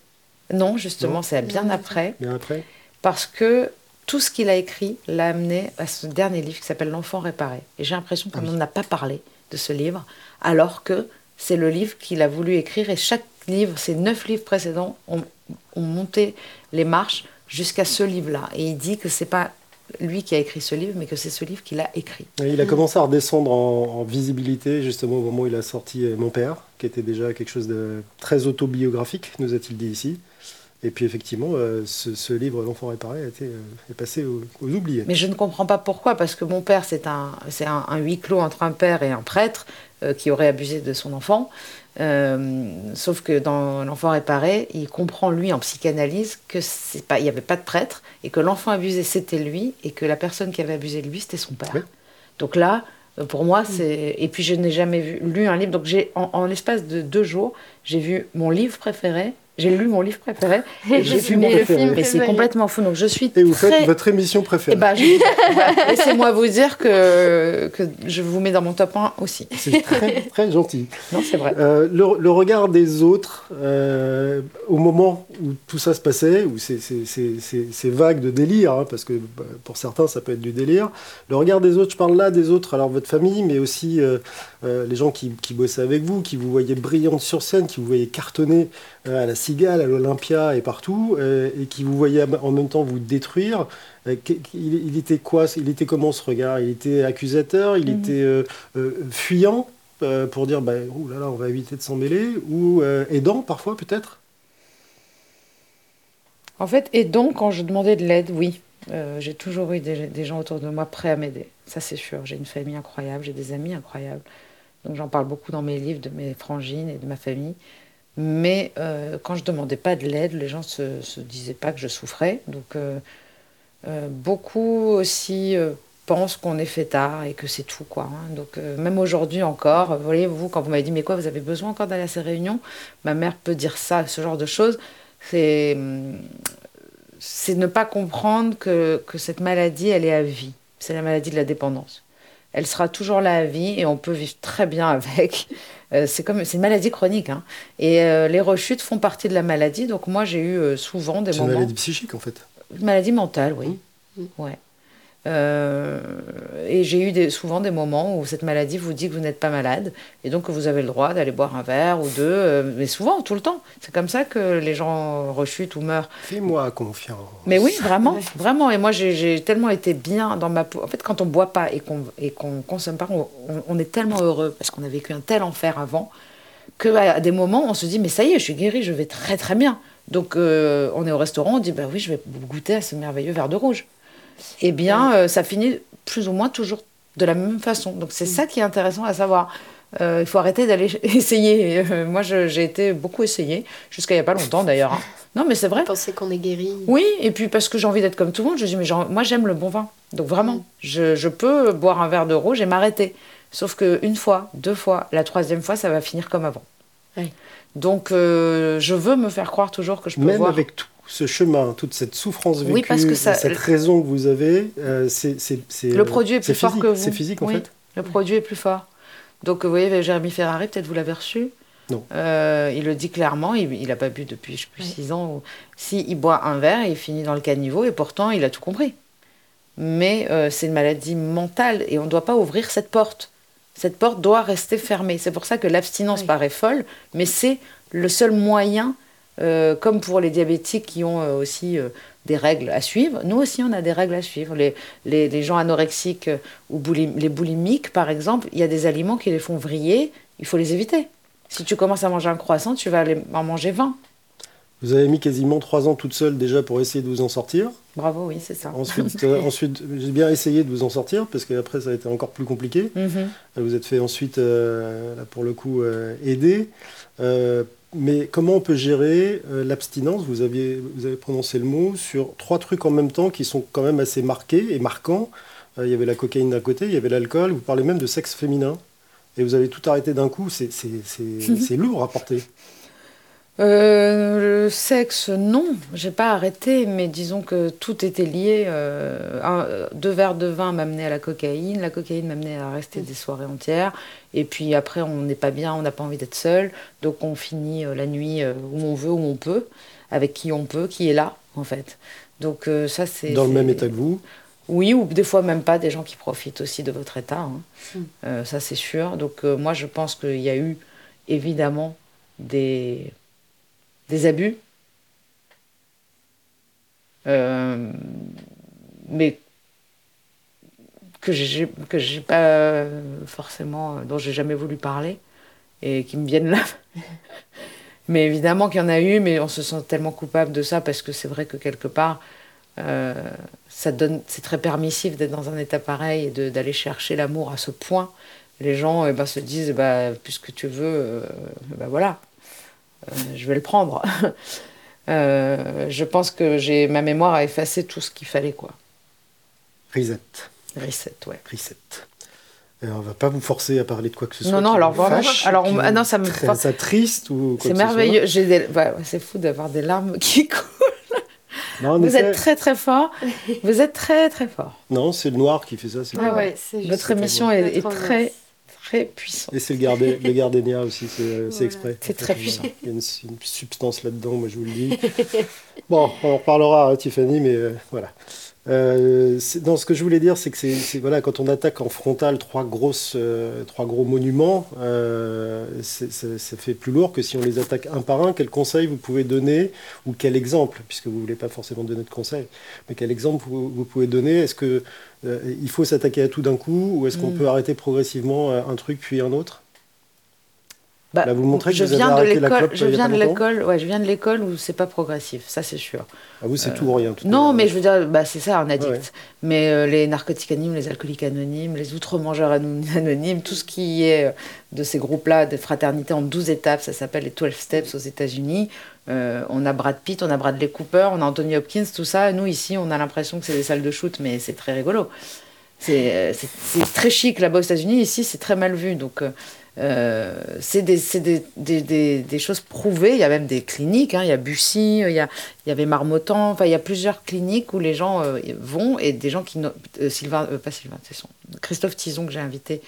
S5: Non, justement, c'est bien après,
S3: bien après.
S5: parce que tout ce qu'il a écrit l'a amené à ce dernier livre qui s'appelle L'enfant réparé. Et j'ai l'impression qu'on
S3: Ah oui.
S5: n'en a pas parlé de ce livre, alors que c'est le livre qu'il a voulu écrire et chaque livre, ces neuf livres précédents, ont, ont monté les marches jusqu'à ce livre-là. Et il dit que c'est pas lui qui a écrit ce livre, mais que c'est ce livre qu'il a écrit.
S3: Et Il a commencé à redescendre en, en visibilité justement au moment où il a sorti euh, Mon père, qui était déjà quelque chose de très autobiographique, nous a-t-il dit ici. Et puis effectivement, euh, ce, ce livre L'enfant réparé a été, euh, est passé aux, aux oubliés.
S5: Mais je ne comprends pas pourquoi, parce que mon père, c'est un, c'est un, un huis clos entre un père et un prêtre qui aurait abusé de son enfant. Euh, sauf que dans L'enfant réparé, il comprend, lui, en psychanalyse, que c'est pas, il n'y avait pas de prêtre et que l'enfant abusé, c'était lui et que la personne qui avait abusé de lui, c'était son père.
S3: Oui.
S5: Donc là, euh, pour moi, c'est. Et puis je n'ai jamais vu, lu un livre. Donc j'ai, en, en l'espace de deux jours, j'ai vu mon livre préféré. J'ai lu mon livre préféré et j'ai vu mon
S4: film
S5: Mais c'est complètement fou. Donc je suis
S3: Et vous
S5: très
S3: faites votre émission
S5: eh
S3: préférée.
S5: ben, je- Laissez-moi vous dire que, que je vous mets dans mon top 1 aussi.
S3: C'est très, très gentil.
S5: Non, c'est vrai.
S3: Euh, le, le regard des autres euh, au moment où tout ça se passait, où c'est c'est- c'est- c'est- c'est vague de délire, hein, parce que bah, pour certains ça peut être du délire. Le regard des autres, je parle là des autres, alors votre famille, mais aussi euh, euh, les gens qui, qui bossaient avec vous, qui vous voyaient brillante sur scène, qui vous voyaient cartonner euh, à la Cigale, à l'Olympia et partout, euh, et qui vous voyaient en même temps vous détruire. Il, il était quoi Il était comment ce regard? Il était accusateur? Il
S5: Mhm.
S3: était fuyant pour dire bah, Ouh là là, on va éviter de s'en mêler Ou aidant parfois peut-être?
S5: En fait, donc, quand je demandais de l'aide, oui. Euh, j'ai toujours eu des, des gens autour de moi prêts à m'aider. Ça, c'est sûr. J'ai une famille incroyable, j'ai des amis incroyables. Donc, j'en parle beaucoup dans mes livres de mes frangines et de ma famille. Mais euh, quand je demandais pas de l'aide, les gens ne se, disaient pas que je souffrais. Donc, euh, euh, beaucoup aussi pensent qu'on est fait tard et que c'est tout. Quoi, hein. Donc, même aujourd'hui encore, vous voyez, vous, quand vous m'avez dit, mais quoi, vous avez besoin encore d'aller à ces réunions? Ma mère peut dire ça, ce genre de choses. C'est c'est ne pas comprendre que, que cette maladie, elle est à vie. C'est la maladie de la dépendance. Elle sera toujours là à vie et on peut vivre très bien avec. Euh, c'est comme c'est une maladie chronique. hein. Et euh, les rechutes font partie de la maladie. Donc moi, j'ai eu euh, souvent des
S3: C'est une
S5: moments...
S3: maladie psychique en fait.
S5: Une maladie mentale, oui.
S4: Mm.
S5: Ouais. Euh, et j'ai eu des, souvent des moments où cette maladie vous dit que vous n'êtes pas malade et donc que vous avez le droit d'aller boire un verre ou deux, euh, mais souvent, tout le temps. C'est comme ça que les gens rechutent ou meurent.
S3: Fais-moi confiance.
S5: Mais oui, vraiment, vraiment. Et moi, j'ai tellement été bien dans ma peau. En fait, quand on boit pas et qu'on qu'on consomme pas, on, on- on est tellement heureux parce qu'on a vécu un tel enfer avant que à des moments, on se dit mais ça y est, je suis guérie, je vais très très bien. Donc, euh, on est au restaurant, on dit bah oui, je vais goûter à ce merveilleux verre de rouge. Eh bien, euh, ça finit plus ou moins toujours de la même façon. Donc, c'est ça qui est intéressant à savoir. euh, il faut arrêter d'aller essayer. Euh, moi, je- j'ai été beaucoup essayée, jusqu'à il n'y a pas longtemps d'ailleurs. hein. Non, mais c'est vrai.
S4: Penser qu'on est guéri.
S5: Oui, et puis parce que j'ai envie d'être comme tout le monde, je dis, mais genre, moi j'aime le bon vin. Donc vraiment,
S4: Mm.
S5: je, je peux boire un verre de rouge et m'arrêter. Sauf que une fois, deux fois, la troisième fois, ça va finir comme avant.
S4: Oui.
S5: Donc euh, je veux me faire croire toujours que je peux
S3: Même avec tout ce chemin, toute cette souffrance vécue,
S5: Oui, parce que ça-
S3: cette raison que vous avez, euh, c'est
S5: Le produit est plus fort
S3: physique,
S5: que vous.
S3: C'est physique en
S5: Oui.
S3: fait.
S5: Le produit est plus fort. Donc, vous voyez, Jérémy Ferrari, peut-être vous l'avez reçu.
S3: Non.
S5: Euh, il le dit clairement, il n'a pas bu depuis, je sais plus,
S4: Oui.
S5: six ans. Ou... Si il boit un verre, il finit dans le caniveau et pourtant, il a tout compris. Mais euh, c'est une maladie mentale et on ne doit pas ouvrir cette porte. Cette porte doit rester fermée. C'est pour ça que l'abstinence
S4: Oui.
S5: paraît folle, mais c'est le seul moyen, euh, comme pour les diabétiques qui ont euh, aussi euh, des règles à suivre. Nous aussi, on a des règles à suivre. Les, les, les gens anorexiques ou boulim- les boulimiques, par exemple, il y a des aliments qui les font vriller, il faut les éviter. Si tu commences à manger un croissant, tu vas aller en manger 20.
S3: Vous avez mis quasiment trois ans toute seule déjà pour essayer de vous en sortir.
S5: Bravo, oui, c'est ça.
S3: Ensuite, euh, ensuite j'ai bien essayé de vous en sortir parce qu'après ça a été encore plus compliqué.
S5: Mhm.
S3: Vous êtes fait ensuite, euh, là, pour le coup, euh, aider. Mais comment on peut gérer euh, l'abstinence? Vous, aviez, vous avez prononcé le mot sur trois trucs en même temps qui sont quand même assez marqués et marquants. Euh, il y avait la cocaïne d'un côté, il y avait l'alcool, vous parlez même de sexe féminin. Et vous avez tout arrêté d'un coup, c'est lourd à porter.
S5: Euh, le sexe, non, j'ai pas arrêté, mais disons que tout était lié. euh, un- deux verres de vin m'amenaient à la cocaïne, la cocaïne m'amenait à rester des soirées entières, et puis après on n'est pas bien, on n'a pas envie d'être seul, donc on finit euh, la nuit euh, où on veut, où on peut, avec qui on peut, qui est là en fait. Donc euh, ça c'est
S3: Dans le même état que vous?
S5: Oui, ou des fois même pas, des gens qui profitent aussi de votre état. hein.
S4: Mm.
S5: Euh, ça, c'est sûr. Donc, euh, moi, je pense qu'il y a eu évidemment des, des abus. Euh, mais que j'ai que j'ai pas forcément dont j'ai jamais voulu parler et qui me viennent là. Mais évidemment qu'il y en a eu mais on se sent tellement coupable de ça parce que c'est vrai que quelque part euh, ça donne c'est très permissif d'être dans un état pareil et d'aller chercher l'amour à ce point. Les gens eh ben, se disent eh ben, puisque tu veux euh, ben, voilà. Euh, je vais le prendre Euh, je pense que j'ai ma mémoire a effacé tout ce qu'il fallait quoi
S3: Reset.
S5: reset ouais
S3: Reset. Et on va pas vous forcer à parler de quoi que ce soit.
S5: Non, non, alors vraiment,
S3: fâche,
S5: alors on- ah non, ça me
S3: très- ça triste ou quoi
S5: c'est
S3: ce
S5: merveilleux des c'est fou d'avoir des larmes qui coulent
S3: Non,
S5: vous êtes très très fort vous êtes très très fort
S3: non, c'est le noir qui fait ça. c'est
S5: Ah
S3: pas-
S5: ouais.
S4: c'est
S5: votre émission est, très. Très puissante
S3: Et c'est le, gardé, le gardénia aussi, c'est
S4: Voilà.
S3: exprès.
S5: C'est très puissant.
S3: Il y a une, une substance là-dedans, moi je vous le dis. bon, on en reparlera, hein, Tiffany, mais euh, voilà. Euh, non, ce que je voulais dire, c'est que c'est voilà, quand on attaque en frontal trois, grosses, euh, trois gros monuments, euh, ça fait plus lourd que si on les attaque un par un. Quel conseil vous pouvez donner, ou quel exemple, puisque vous ne voulez pas forcément donner de conseils, mais quel exemple vous, vous pouvez donner? Est-ce que euh, il faut s'attaquer à tout d'un coup, ou est-ce qu'on
S5: Mm.
S3: peut arrêter progressivement euh, un truc puis un autre?
S5: Bah,
S3: Là, vous montrez que
S5: je
S3: vous avez
S5: viens de l'école je
S3: euh,
S5: viens de l'école ouais je viens de l'école où c'est pas progressif ça c'est sûr
S3: À vous, c'est tout ou rien. tout
S5: Non, mais je veux dire, bah, c'est ça, un addict.
S3: Ouais.
S5: Mais euh, les narcotiques anonymes, les alcooliques anonymes, les outre-mangeurs anon- anonymes, tout ce qui est euh, de ces groupes-là, des fraternités en 12 étapes, ça s'appelle les 12 Steps aux États-Unis. Euh, on a Brad Pitt, on a Bradley Cooper, on a Anthony Hopkins, tout ça. Nous, ici, on a l'impression que c'est des salles de shoot, mais c'est très rigolo. Euh, c'est très chic là-bas aux États-Unis. Ici, c'est très mal vu. Donc, euh, euh, c'est des, des, des, des- choses prouvées. Il y a même des cliniques. hein. Il y a Bussy, il y, a, il y avait Marmottan. Enfin, il y a plusieurs cliniques où les gens euh, vont et des gens qui. euh, Sylvain, euh, pas Sylvain Tesson. Christophe Tison, que j'ai invité.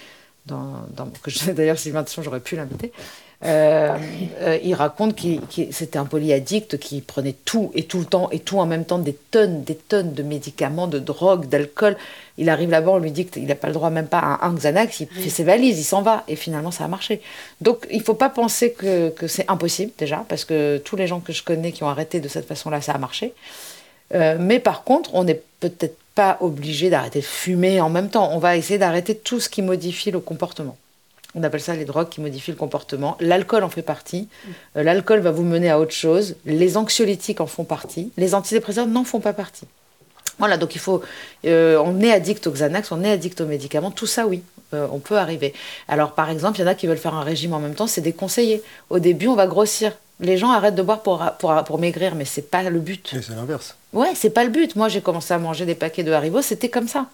S5: Dans, que D'ailleurs, Sylvain Tesson, j'aurais pu l'inviter. Euh, euh, il raconte qu'il c'était un polyaddict qui prenait tout et tout le temps et tout en même temps, des tonnes, des tonnes de médicaments, de drogue, d'alcool. Il arrive là-bas, on lui dit qu'il n'a pas le droit même pas à un Xanax, il fait ses valises, il s'en va. Et finalement, ça a marché. Donc, il ne faut pas penser que, que c'est impossible déjà, parce que tous les gens que je connais qui ont arrêté de cette façon-là, ça a marché. Euh, mais par contre, on n'est peut-être pas obligé d'arrêter de fumer en même temps. On va essayer d'arrêter tout ce qui modifie le comportement. On appelle ça les drogues qui modifient le comportement. L'alcool en fait partie. Euh, L'alcool va vous mener à autre chose. Les anxiolytiques en font partie. Les antidépresseurs n'en font pas partie. Voilà, donc il faut. euh, on est addict aux Xanax, on est addict aux médicaments, tout ça, oui, euh, on peut arriver. Alors, par exemple, il y en a qui veulent faire un régime en même temps, c'est déconseillé. Au début, on va grossir. Les gens arrêtent de boire pour, pour, pour maigrir, mais c'est pas le but.
S3: Et c'est l'inverse.
S5: Ouais, c'est pas le but. Moi, j'ai commencé à manger des paquets de Haribo, c'était comme ça.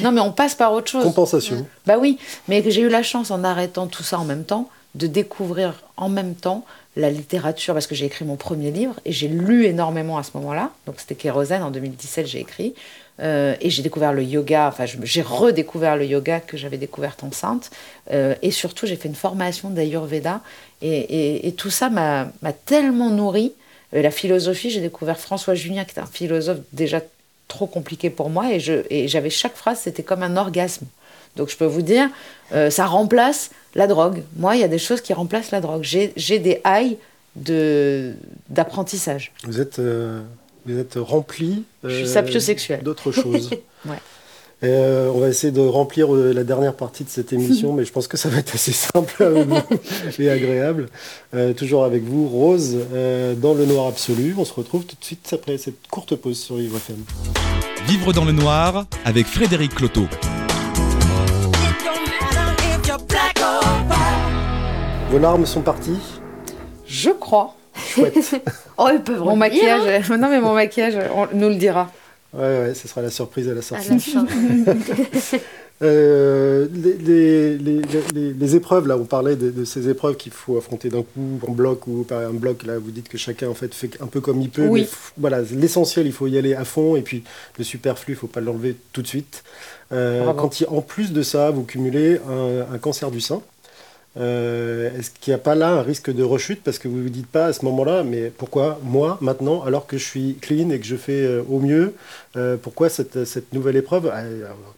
S5: Non, mais on passe par autre chose.
S3: Compensation.
S5: Bah oui, mais j'ai eu la chance en arrêtant tout ça en même temps de découvrir en même temps la littérature parce que j'ai écrit mon premier livre et j'ai lu énormément à ce moment-là. Donc c'était Kérosène en 2017, j'ai écrit. Euh, et j'ai découvert le yoga, enfin j'ai redécouvert le yoga que j'avais découvert enceinte. Euh, et surtout, j'ai fait une formation d'Ayurveda. Et, tout ça m'a tellement nourri. Euh, la philosophie, j'ai découvert François Julien, qui est un philosophe déjà trop compliqué pour moi. Et j'avais chaque phrase, c'était comme un orgasme. Donc je peux vous dire, ça remplace la drogue. Moi, il y a des choses qui remplacent la drogue. J'ai des highs de- d'apprentissage.
S3: Vous êtes, vous êtes rempli.
S5: Je suis
S3: euh,
S5: sapiosexuelle.
S3: D'autres choses.
S5: Ouais.
S3: Euh, on va essayer de remplir euh, la dernière partie de cette émission, mais je pense que ça va être assez simple vous et agréable. Euh, toujours avec vous, Rose, euh, dans le noir absolu. On se retrouve tout de suite après cette courte pause sur Vivre FM.
S2: Vivre dans le noir avec Frédéric Cloteau.
S3: Vos larmes sont parties?
S5: Je crois.
S3: Chouette.
S4: Oh, ils peuvent
S5: Mon
S4: revenir, hein,
S5: maquillage, non mais mon maquillage, on nous le dira.
S3: Ouais, ouais, ce sera la surprise à la
S4: à
S3: sortie. Euh, les, les- les- les- les épreuves, là, on parlait de, de ces épreuves qu'il faut affronter d'un coup, en bloc ou par un bloc. Là, vous dites que chacun en fait fait un peu comme il peut.
S5: Oui.
S3: mais f- voilà, l'essentiel, il faut y aller à fond, et puis le superflu, il faut pas l'enlever tout de suite. Euh, quand il- en plus de ça, vous cumulez un, un cancer du sein. Euh, Est-ce qu'il n'y a pas là un risque de rechute? Parce que vous vous dites pas à ce moment-là, mais pourquoi moi maintenant alors que je suis clean et que je fais euh, au mieux, euh, pourquoi cette, nouvelle épreuve? Ah,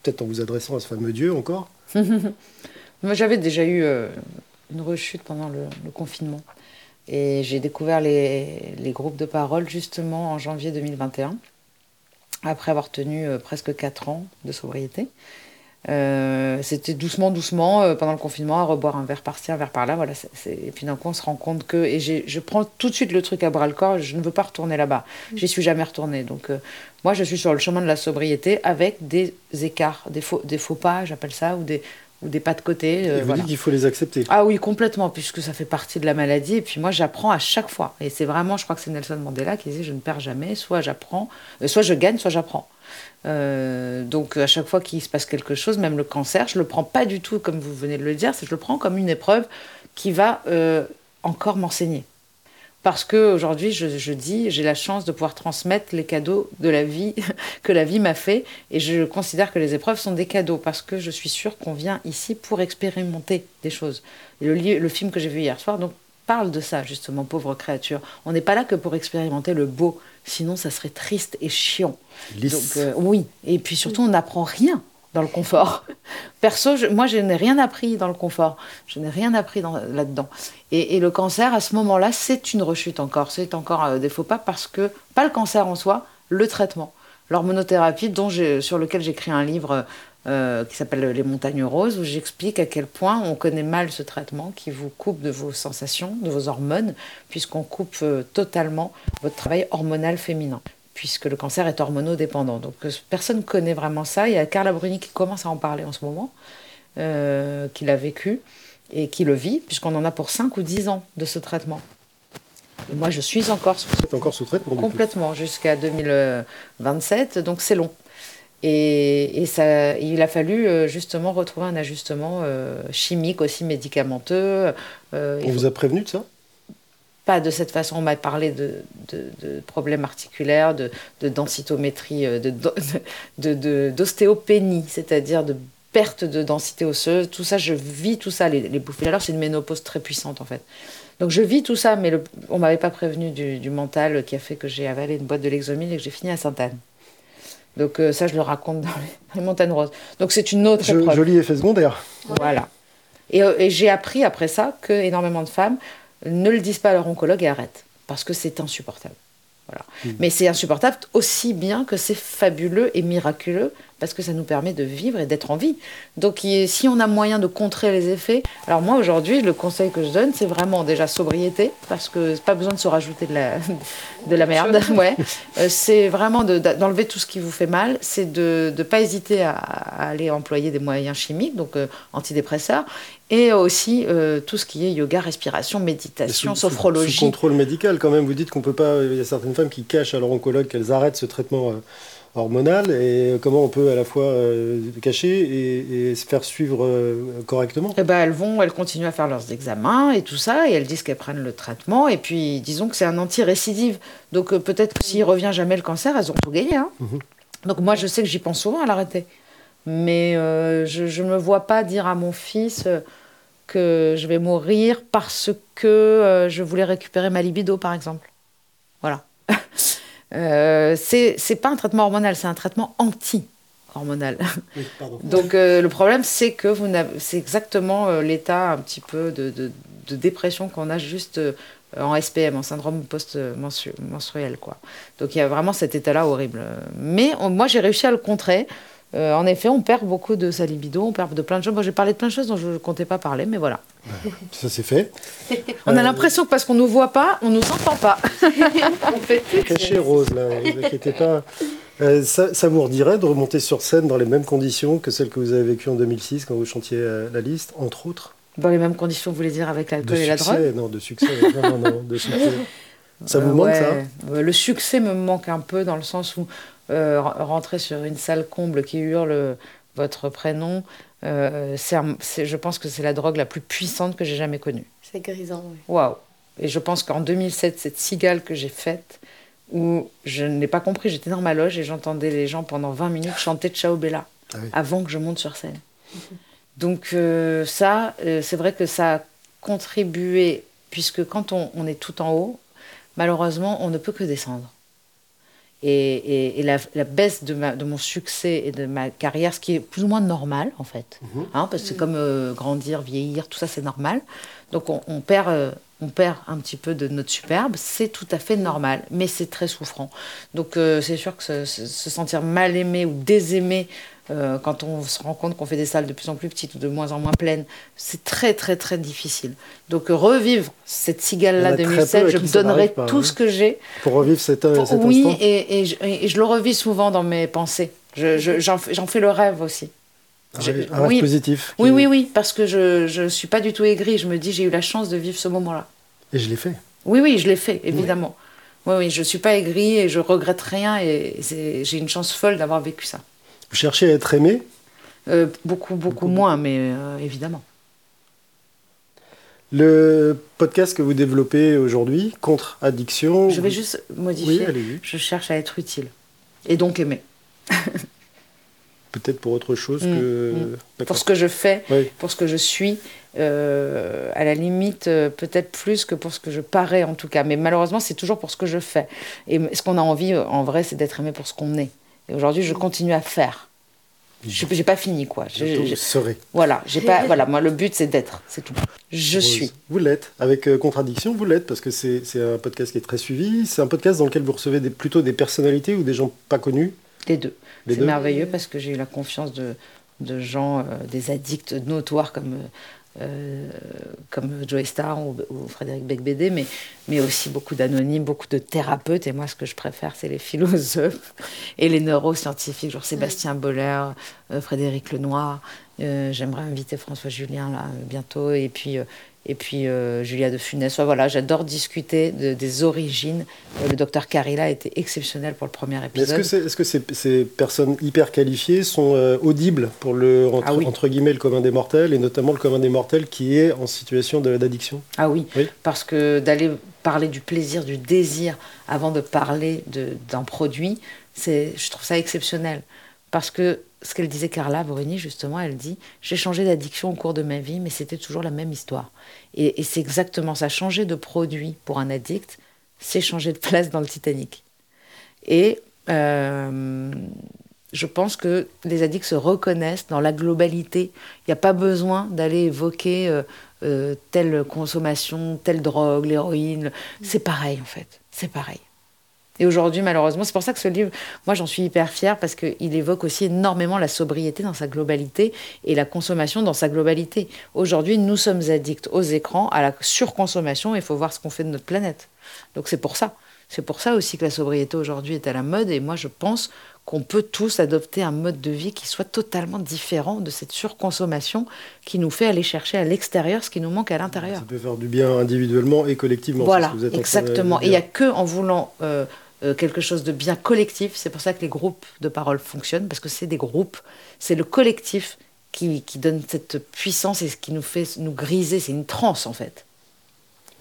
S3: Peut-être en vous adressant à ce fameux Dieu encore.
S5: Moi, j'avais déjà eu une rechute pendant le, confinement. Et j'ai découvert les, les groupes de parole justement en janvier 2021, après avoir tenu presque 4 ans de sobriété. Euh, C'était doucement, doucement, euh, pendant le confinement, à reboire un verre par-ci, un verre par-là. Voilà, Et puis d'un coup, on se rend compte que. Et je prends tout de suite le truc à bras-le-corps, je ne veux pas retourner là-bas. J'y suis jamais retournée. Donc, euh, moi, je suis sur le chemin de la sobriété avec des écarts, des faux, des faux pas, j'appelle ça, ou des, ou des pas de côté. euh,
S3: et vous
S5: voilà.
S3: dites qu'il faut les accepter.
S5: Ah oui, complètement, puisque ça fait partie de la maladie. Et puis moi, j'apprends à chaque fois. Et c'est vraiment, je crois que c'est Nelson Mandela qui disait, je ne perds jamais, soit j'apprends, euh, soit je gagne, soit j'apprends. Euh, donc à chaque fois qu'il se passe quelque chose, même le cancer, je le prends pas du tout comme vous venez de le dire, c'est je le prends comme une épreuve qui va euh, encore m'enseigner. Parce que aujourd'hui, je, je dis, j'ai la chance de pouvoir transmettre les cadeaux de la vie que la vie m'a fait, et je considère que les épreuves sont des cadeaux parce que je suis sûre qu'on vient ici pour expérimenter des choses. Le, film que j'ai vu hier soir donc parle de ça justement, pauvre créature. On n'est pas là que pour expérimenter le beau, sinon ça serait triste et chiant.
S3: Lisse.
S5: Donc euh, oui, et puis surtout on n'apprend rien dans le confort. Perso, moi je n'ai rien appris dans le confort, je n'ai rien appris dans- là-dedans. Et, le cancer à ce moment-là, c'est une rechute encore, c'est encore euh, des faux pas parce que pas le cancer en soi, le traitement, l'hormonothérapie dont sur lequel j'écris un livre euh, qui s'appelle Les montagnes roses où j'explique à quel point on connaît mal ce traitement qui vous coupe de vos sensations, de vos hormones, puisqu'on coupe euh, totalement votre travail hormonal féminin puisque le cancer est hormonodépendant. Donc euh, personne ne connaît vraiment ça. Il y a Carla Bruni qui commence à en parler en ce moment, euh, qui l'a vécu et qui le vit, puisqu'on en a pour 5 ou 10 ans de ce traitement. Et moi, je suis encore sous
S3: encore sous traitement.
S5: complètement jusqu'à 2027, donc c'est long. Et, et ça, il a fallu euh, justement retrouver un ajustement euh, chimique aussi médicamenteux. Euh,
S3: On vous a prévenu de ça?
S5: Pas de cette façon. On m'a parlé de, de- de problèmes articulaires, de, de densitométrie, euh, de- de- de- d'ostéopénie, c'est-à-dire de perte de densité osseuse. Tout ça, je vis tout ça. Les, les bouffées alors c'est une ménopause très puissante en fait. Donc je vis tout ça, mais le, on m'avait pas prévenu du, du mental qui a fait que j'ai avalé une boîte de Lexomil et que j'ai fini à Sainte-Anne. Donc euh, ça, je le raconte dans les, les montagnes roses. Donc c'est une autre
S3: Je-
S5: épreuve.
S3: Joli effet secondaire.
S5: Voilà. Et, euh, et j'ai appris après ça que énormément de femmes ne le disent pas à leur oncologue et arrêtent parce que c'est insupportable. Voilà.
S3: Mm.
S5: Mais c'est insupportable aussi bien que c'est fabuleux et miraculeux parce que ça nous permet de vivre et d'être en vie. Donc si on a moyen de contrer les effets, alors moi aujourd'hui, le conseil que je donne, c'est vraiment déjà sobriété, parce que pas besoin de se rajouter de la, de la merde. Ouais. Euh, c'est vraiment d'enlever tout ce qui vous fait mal, c'est de ne pas hésiter à, aller employer des moyens chimiques, donc euh, antidépresseurs, et aussi euh, tout ce qui est yoga, respiration, méditation, sophrologie.
S3: Sous, contrôle médical quand même, vous dites qu'on peut pas, il y a certaines femmes qui cachent à leur oncologue qu'elles arrêtent ce traitement hormonal et comment on peut à la fois euh, cacher et, se faire suivre euh, correctement?
S5: Eh ben, Elles vont, elles continuent à faire leurs examens et tout ça, et elles disent qu'elles prennent le traitement, et puis disons que c'est un anti-récidive. Donc euh, peut-être que s'il revient jamais le cancer, elles ont tout gagné. Hein. Mhm. Donc moi je sais que j'y pense souvent à l'arrêter. Mais je ne me vois pas dire à mon fils que je vais mourir parce que je voulais récupérer ma libido, par exemple. Voilà. Euh, c'est pas un traitement hormonal, c'est un traitement anti-hormonal. Donc euh, le problème, c'est que vous c'est exactement euh, l'état un petit peu de, de, dépression qu'on a juste euh, en SPM, en syndrome post-menstruel. Quoi. Donc il y a vraiment cet état-là horrible. Mais moi, j'ai réussi à le contrer. En effet, on perd beaucoup de sa libido, on perd de plein de choses. Moi, j'ai parlé de plein de choses dont je ne comptais pas parler, mais voilà.
S3: Ça c'est fait.
S5: on a l'impression que parce qu'on ne nous voit pas, on ne nous entend pas.
S3: Cachez Rose, là, ne vous inquiétez pas. Euh, ça, vous redirait de remonter sur scène dans les mêmes conditions que celles que vous avez vécues en 2006 quand vous chantiez la liste, entre autres?
S5: Dans les mêmes conditions, vous voulez dire, avec l'alcool et la drogue?
S3: Non, de succès. non, non, de succès. Ça vous manque, ça?
S5: Le succès me manque un peu dans le sens où euh, rentrer sur une salle comble qui hurle votre prénom, euh, je pense que c'est la drogue la plus puissante que j'ai jamais connue.
S4: C'est grisant, oui.
S5: Waouh Et je pense qu'en 2007, cette cigale que j'ai faite, où je n'ai pas compris, j'étais dans ma loge et j'entendais les gens pendant 20 minutes chanter Ciao Bella ah avant que je monte sur scène. Donc euh, ça, euh, c'est vrai que ça a contribué, puisque quand on, on est tout en haut, malheureusement, on ne peut que descendre. Et, la, baisse de, ma, de, mon succès et de ma carrière, ce qui est plus ou moins normal en fait, mhm. hein, parce que c'est comme euh, grandir, vieillir, tout ça c'est normal. Donc on, perd, euh, on perd un petit peu de notre superbe, c'est tout à fait normal, mais c'est très souffrant. Donc euh, c'est sûr que se, se, sentir mal aimé ou désaimé euh, quand on se rend compte qu'on fait des salles de plus en plus petites ou de moins en moins pleines, c'est très très très difficile. Donc revivre cette cigale-là 2007, je me donnerai tout hein. ce que j'ai.
S3: Pour revivre cette, euh,
S5: cet oui, instant. Et, et, je, et, je, le revis souvent dans mes pensées. J'en fais le rêve aussi.
S3: Un rêve, un oui, positif.
S5: Oui, oui, oui, parce que je ne suis pas du tout aigrie. Je me dis, j'ai eu la chance de vivre ce moment-là.
S3: Et je l'ai fait.
S5: Oui, oui, je l'ai fait, évidemment. Oui. oui, je ne suis pas aigrie et je regrette rien. Et j'ai une chance folle d'avoir vécu ça.
S3: Vous cherchez à être aimé?
S5: Euh, Beaucoup, beaucoup, moins, mais euh, évidemment.
S3: Le podcast que vous développez aujourd'hui, contre addiction.
S5: Je vais juste modifier. Oui, je cherche à être utile. Et donc aimer.
S3: Peut-être pour autre chose mm, que.
S5: Mm. Pour ce que je fais, pour ce que je suis, euh, à la limite, peut-être plus que pour ce que je parais en tout cas. Mais malheureusement, c'est toujours pour ce que je fais. Et ce qu'on a envie, en vrai, c'est d'être aimé pour ce qu'on est. Et aujourd'hui, je continue à faire. Je n'ai pas fini, quoi.
S3: Je, serai.
S5: Voilà, j'ai pas, voilà, moi, le but, c'est d'être, c'est tout. Je suis.
S3: Vous l'êtes. Avec euh, Contradiction, vous l'êtes, parce que c'est un podcast qui est très suivi. C'est un podcast dans lequel vous recevez des, plutôt des personnalités ou des gens pas connus?
S5: Les deux. C'est merveilleux parce que j'ai eu la confiance de, de gens, euh, des addicts notoires comme euh, comme Joey Star ou, Frédéric Becbédé, mais, mais aussi beaucoup d'anonymes, beaucoup de thérapeutes. Et moi, ce que je préfère, c'est les philosophes et les neuroscientifiques, genre Sébastien Boller, euh, Frédéric Lenoir. Euh, j'aimerais inviter François Julien là bientôt. Et puis, et puis euh, Julia de Funès. voilà, j'adore discuter des origines. Euh, le docteur Carilla été exceptionnel pour le premier épisode.
S3: Est-ce que, ces, personnes hyper qualifiées sont euh, audibles pour le entre, ah entre, guillemets le commun des mortels et notamment le commun des mortels qui est en situation d'addiction?
S5: Ah oui, parce que d'aller parler du plaisir, du désir avant de parler d'un produit, je trouve ça exceptionnel. Parce que ce qu'elle disait Carla Bruni, justement, elle dit J'ai changé d'addiction au cours de ma vie, mais c'était toujours la même histoire. Et, c'est exactement ça. Changer de produit pour un addict, c'est changer de place dans le Titanic. Et euh, je pense que les addicts se reconnaissent dans la globalité. Il n'y a pas besoin d'aller évoquer euh, euh, telle consommation, telle drogue, l'héroïne. C'est pareil, en fait. C'est pareil. Et aujourd'hui, malheureusement, c'est pour ça que ce livre, moi j'en suis hyper fière parce qu'il évoque aussi énormément la sobriété dans sa globalité et la consommation dans sa globalité. Aujourd'hui, nous sommes addicts aux écrans, à la surconsommation, il faut voir ce qu'on fait de notre planète. Donc c'est pour ça. C'est pour ça aussi que la sobriété aujourd'hui est à la mode et moi je pense qu'on peut tous adopter un mode de vie qui soit totalement différent de cette surconsommation qui nous fait aller chercher à l'extérieur ce qui nous manque à l'intérieur.
S3: Ça peut faire du bien individuellement et collectivement.
S5: Voilà, exactement. Et il n'y a que en voulant euh, euh, quelque chose de bien collectif, c'est pour ça que les groupes de parole fonctionnent, parce que c'est des groupes, c'est le collectif qui, donne cette puissance et ce qui nous fait nous griser, c'est une transe en fait.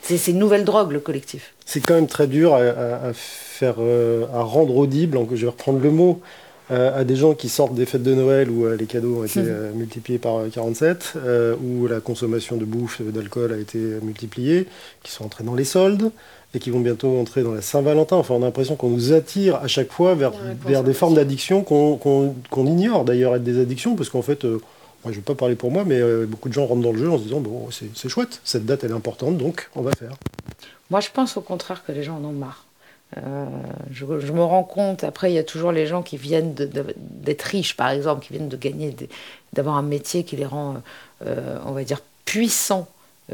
S5: C'est une nouvelle drogue, le collectif.
S3: C'est quand même très dur à, faire, euh, à rendre audible, je vais reprendre le mot, euh, à des gens qui sortent des fêtes de Noël où euh, les cadeaux ont été multipliés par 47, où la consommation de bouffe, d'alcool a été multipliée, qui sont entrés dans les soldes et qui vont bientôt entrer dans la Saint-Valentin. Enfin, on a l'impression qu'on nous attire à chaque fois vers, vers des formes d'addiction qu'on ignore d'ailleurs être des addictions, parce qu'en fait, moi, je ne vais pas parler pour moi, mais euh, beaucoup de gens rentrent dans le jeu en se disant bon, c'est chouette, cette date elle est importante, donc on va faire.
S5: Moi, je pense au contraire que les gens en ont marre. Euh, je, me rends compte, après, il y a toujours les gens qui viennent d'être riches, par exemple, qui viennent de gagner, d'avoir un métier qui les rend, euh, on va dire, puissants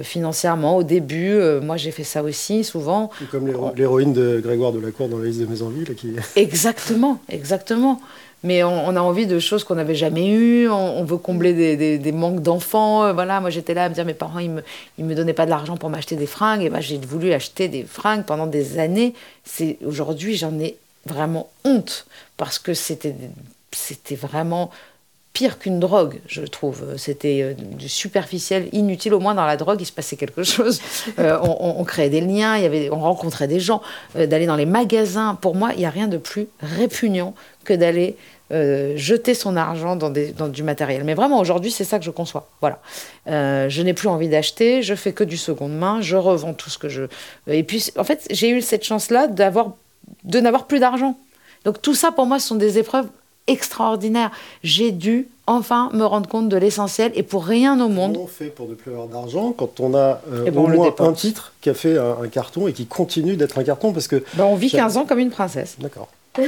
S5: financièrement. Au début, moi j'ai fait ça aussi souvent.
S3: comme l'héroïne de Grégoire de la Cour dans la liste de Maisonville. Qui...
S5: Exactement, exactement mais on, a envie de choses qu'on n'avait jamais eues. On, veut combler des, manques d'enfants. Euh, voilà, moi j'étais là à me dire mes parents ils me, me donnaient pas de l'argent pour m'acheter des fringues. Et ben, j'ai voulu acheter des fringues pendant des années. C'est aujourd'hui j'en ai vraiment honte parce que c'était c'était vraiment pire qu'une drogue, je trouve. C'était euh, du superficiel, inutile. Au moins dans la drogue, il se passait quelque chose. Euh, on, créait des liens, il y avait, on rencontrait des gens, d'aller dans les magasins. Pour moi, il n'y a rien de plus répugnant que d'aller euh, jeter son argent dans, des, dans, du matériel. Mais vraiment, aujourd'hui, c'est ça que je conçois. Voilà. Euh, je n'ai plus envie d'acheter, je fais que du seconde main, je revends tout ce que je. Et puis, en fait, j'ai eu cette chance-là d'avoir, de n'avoir plus d'argent. Donc, tout ça, pour moi, ce sont des épreuves extraordinaires. J'ai dû enfin me rendre compte de l'essentiel et pour rien au monde.
S3: Comment on fait pour ne plus avoir d'argent quand on a euh, eh ben, au moins un titre qui a fait un, carton et qui continue d'être un carton parce que.
S5: Ben, on vit 15 ans comme une princesse.
S3: D'accord.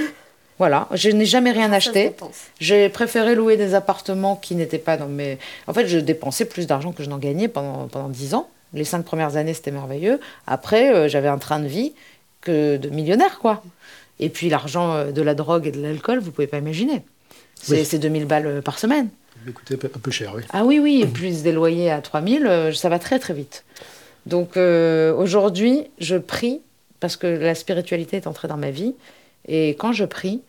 S5: Voilà, je n'ai jamais rien acheté. J'ai préféré louer des appartements qui n'étaient pas dans mes. En fait, je dépensais plus d'argent que je n'en gagnais pendant, pendant 10 ans. Les cinq premières années, c'était merveilleux. Après, euh, j'avais un train de vie que de millionnaire, quoi. Et puis l'argent euh, de la drogue et de l'alcool, vous pouvez pas imaginer. C'est 2000 balles euh, par semaine.
S3: Écoutez, un peu cher, oui.
S5: Ah oui, oui, plus des loyers à 3000, ça va très très vite. Donc aujourd'hui, je prie, parce que la spiritualité est entrée dans ma vie, et quand je prie,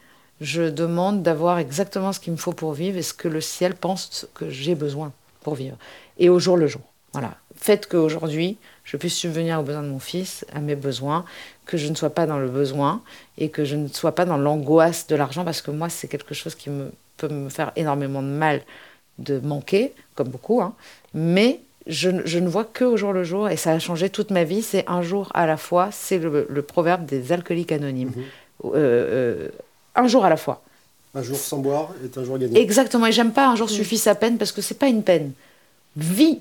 S5: je demande d'avoir exactement ce qu'il me faut pour vivre et ce que le ciel pense que j'ai besoin pour vivre. Et au jour le jour. Voilà. Faites qu'aujourd'hui, je puisse subvenir aux besoins de mon fils, à mes besoins, que je ne sois pas dans le besoin et que je ne sois pas dans l'angoisse de l'argent, parce que moi, c'est quelque chose qui me, peut me faire énormément de mal de manquer, comme beaucoup, hein. mais je, ne vois que au jour le jour, et ça a changé toute ma vie, c'est un jour à la fois, c'est le, proverbe des alcooliques anonymes. Mhm. Euh, euh, un jour à la fois.
S3: Un jour sans boire est un jour gagné.
S5: Exactement, et j'aime pas un jour mm. suffit sa peine parce que c'est pas une peine. Vis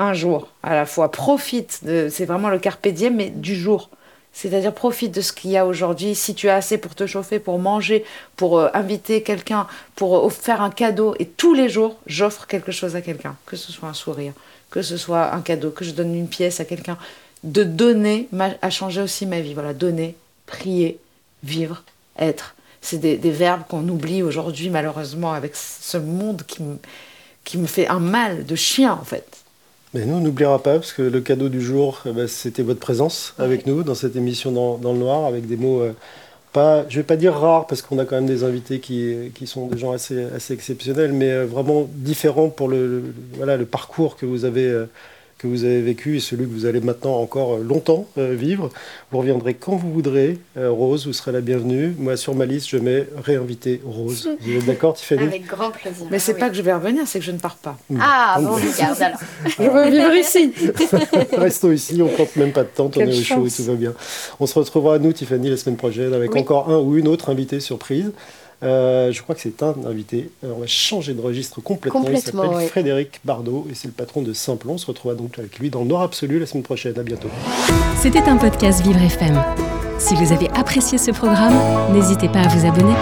S5: un jour à la fois, profite, de, c'est vraiment le carpe diem, mais du jour. C'est-à-dire profite de ce qu'il y a aujourd'hui. Si tu as assez pour te chauffer, pour manger, pour euh, inviter quelqu'un, pour euh, faire un cadeau, et tous les jours, j'offre quelque chose à quelqu'un, que ce soit un sourire, que ce soit un cadeau, que je donne une pièce à quelqu'un. De donner a changé aussi ma vie. Voilà, donner, prier, vivre, être. C'est des, verbes qu'on oublie aujourd'hui, malheureusement, avec ce monde qui me fait un mal de chien, en fait.
S3: Mais nous, on n'oubliera pas, parce que le cadeau du jour, eh ben, c'était votre présence avec nous dans cette émission dans, dans, le noir, avec des mots, euh, pas, je ne vais pas dire rares, parce qu'on a quand même des invités qui, qui sont des gens assez, assez exceptionnels, mais euh, vraiment différents pour le, voilà, le parcours que vous avez. Euh, que vous avez vécu et celui que vous allez maintenant encore euh, longtemps euh, vivre. Vous reviendrez quand vous voudrez. Euh, Rose, vous serez la bienvenue. Moi, sur ma liste, je mets réinviter Rose. Vous êtes d'accord, Tiffany?
S4: Avec grand plaisir.
S5: Mais c'est ah pas que je vais revenir, c'est que je ne pars pas.
S4: Ah, bon, regarde alors.
S5: je veux vivre ici.
S3: Restons ici, on ne compte même pas de temps, on est au chaud et tout va bien. On se retrouvera, nous, Tiffany, la semaine prochaine avec encore un ou une autre invitée surprise. Euh, je crois que c'est un invité. Euh, on va changer de registre complètement. Il s'appelle Frédéric Bardot et c'est le patron de Simplon. On se retrouvera donc avec lui dans le Nord Absolu la semaine prochaine. À bientôt.
S1: C'était un podcast Vivre FM. Si vous avez apprécié ce programme, n'hésitez pas à vous abonner.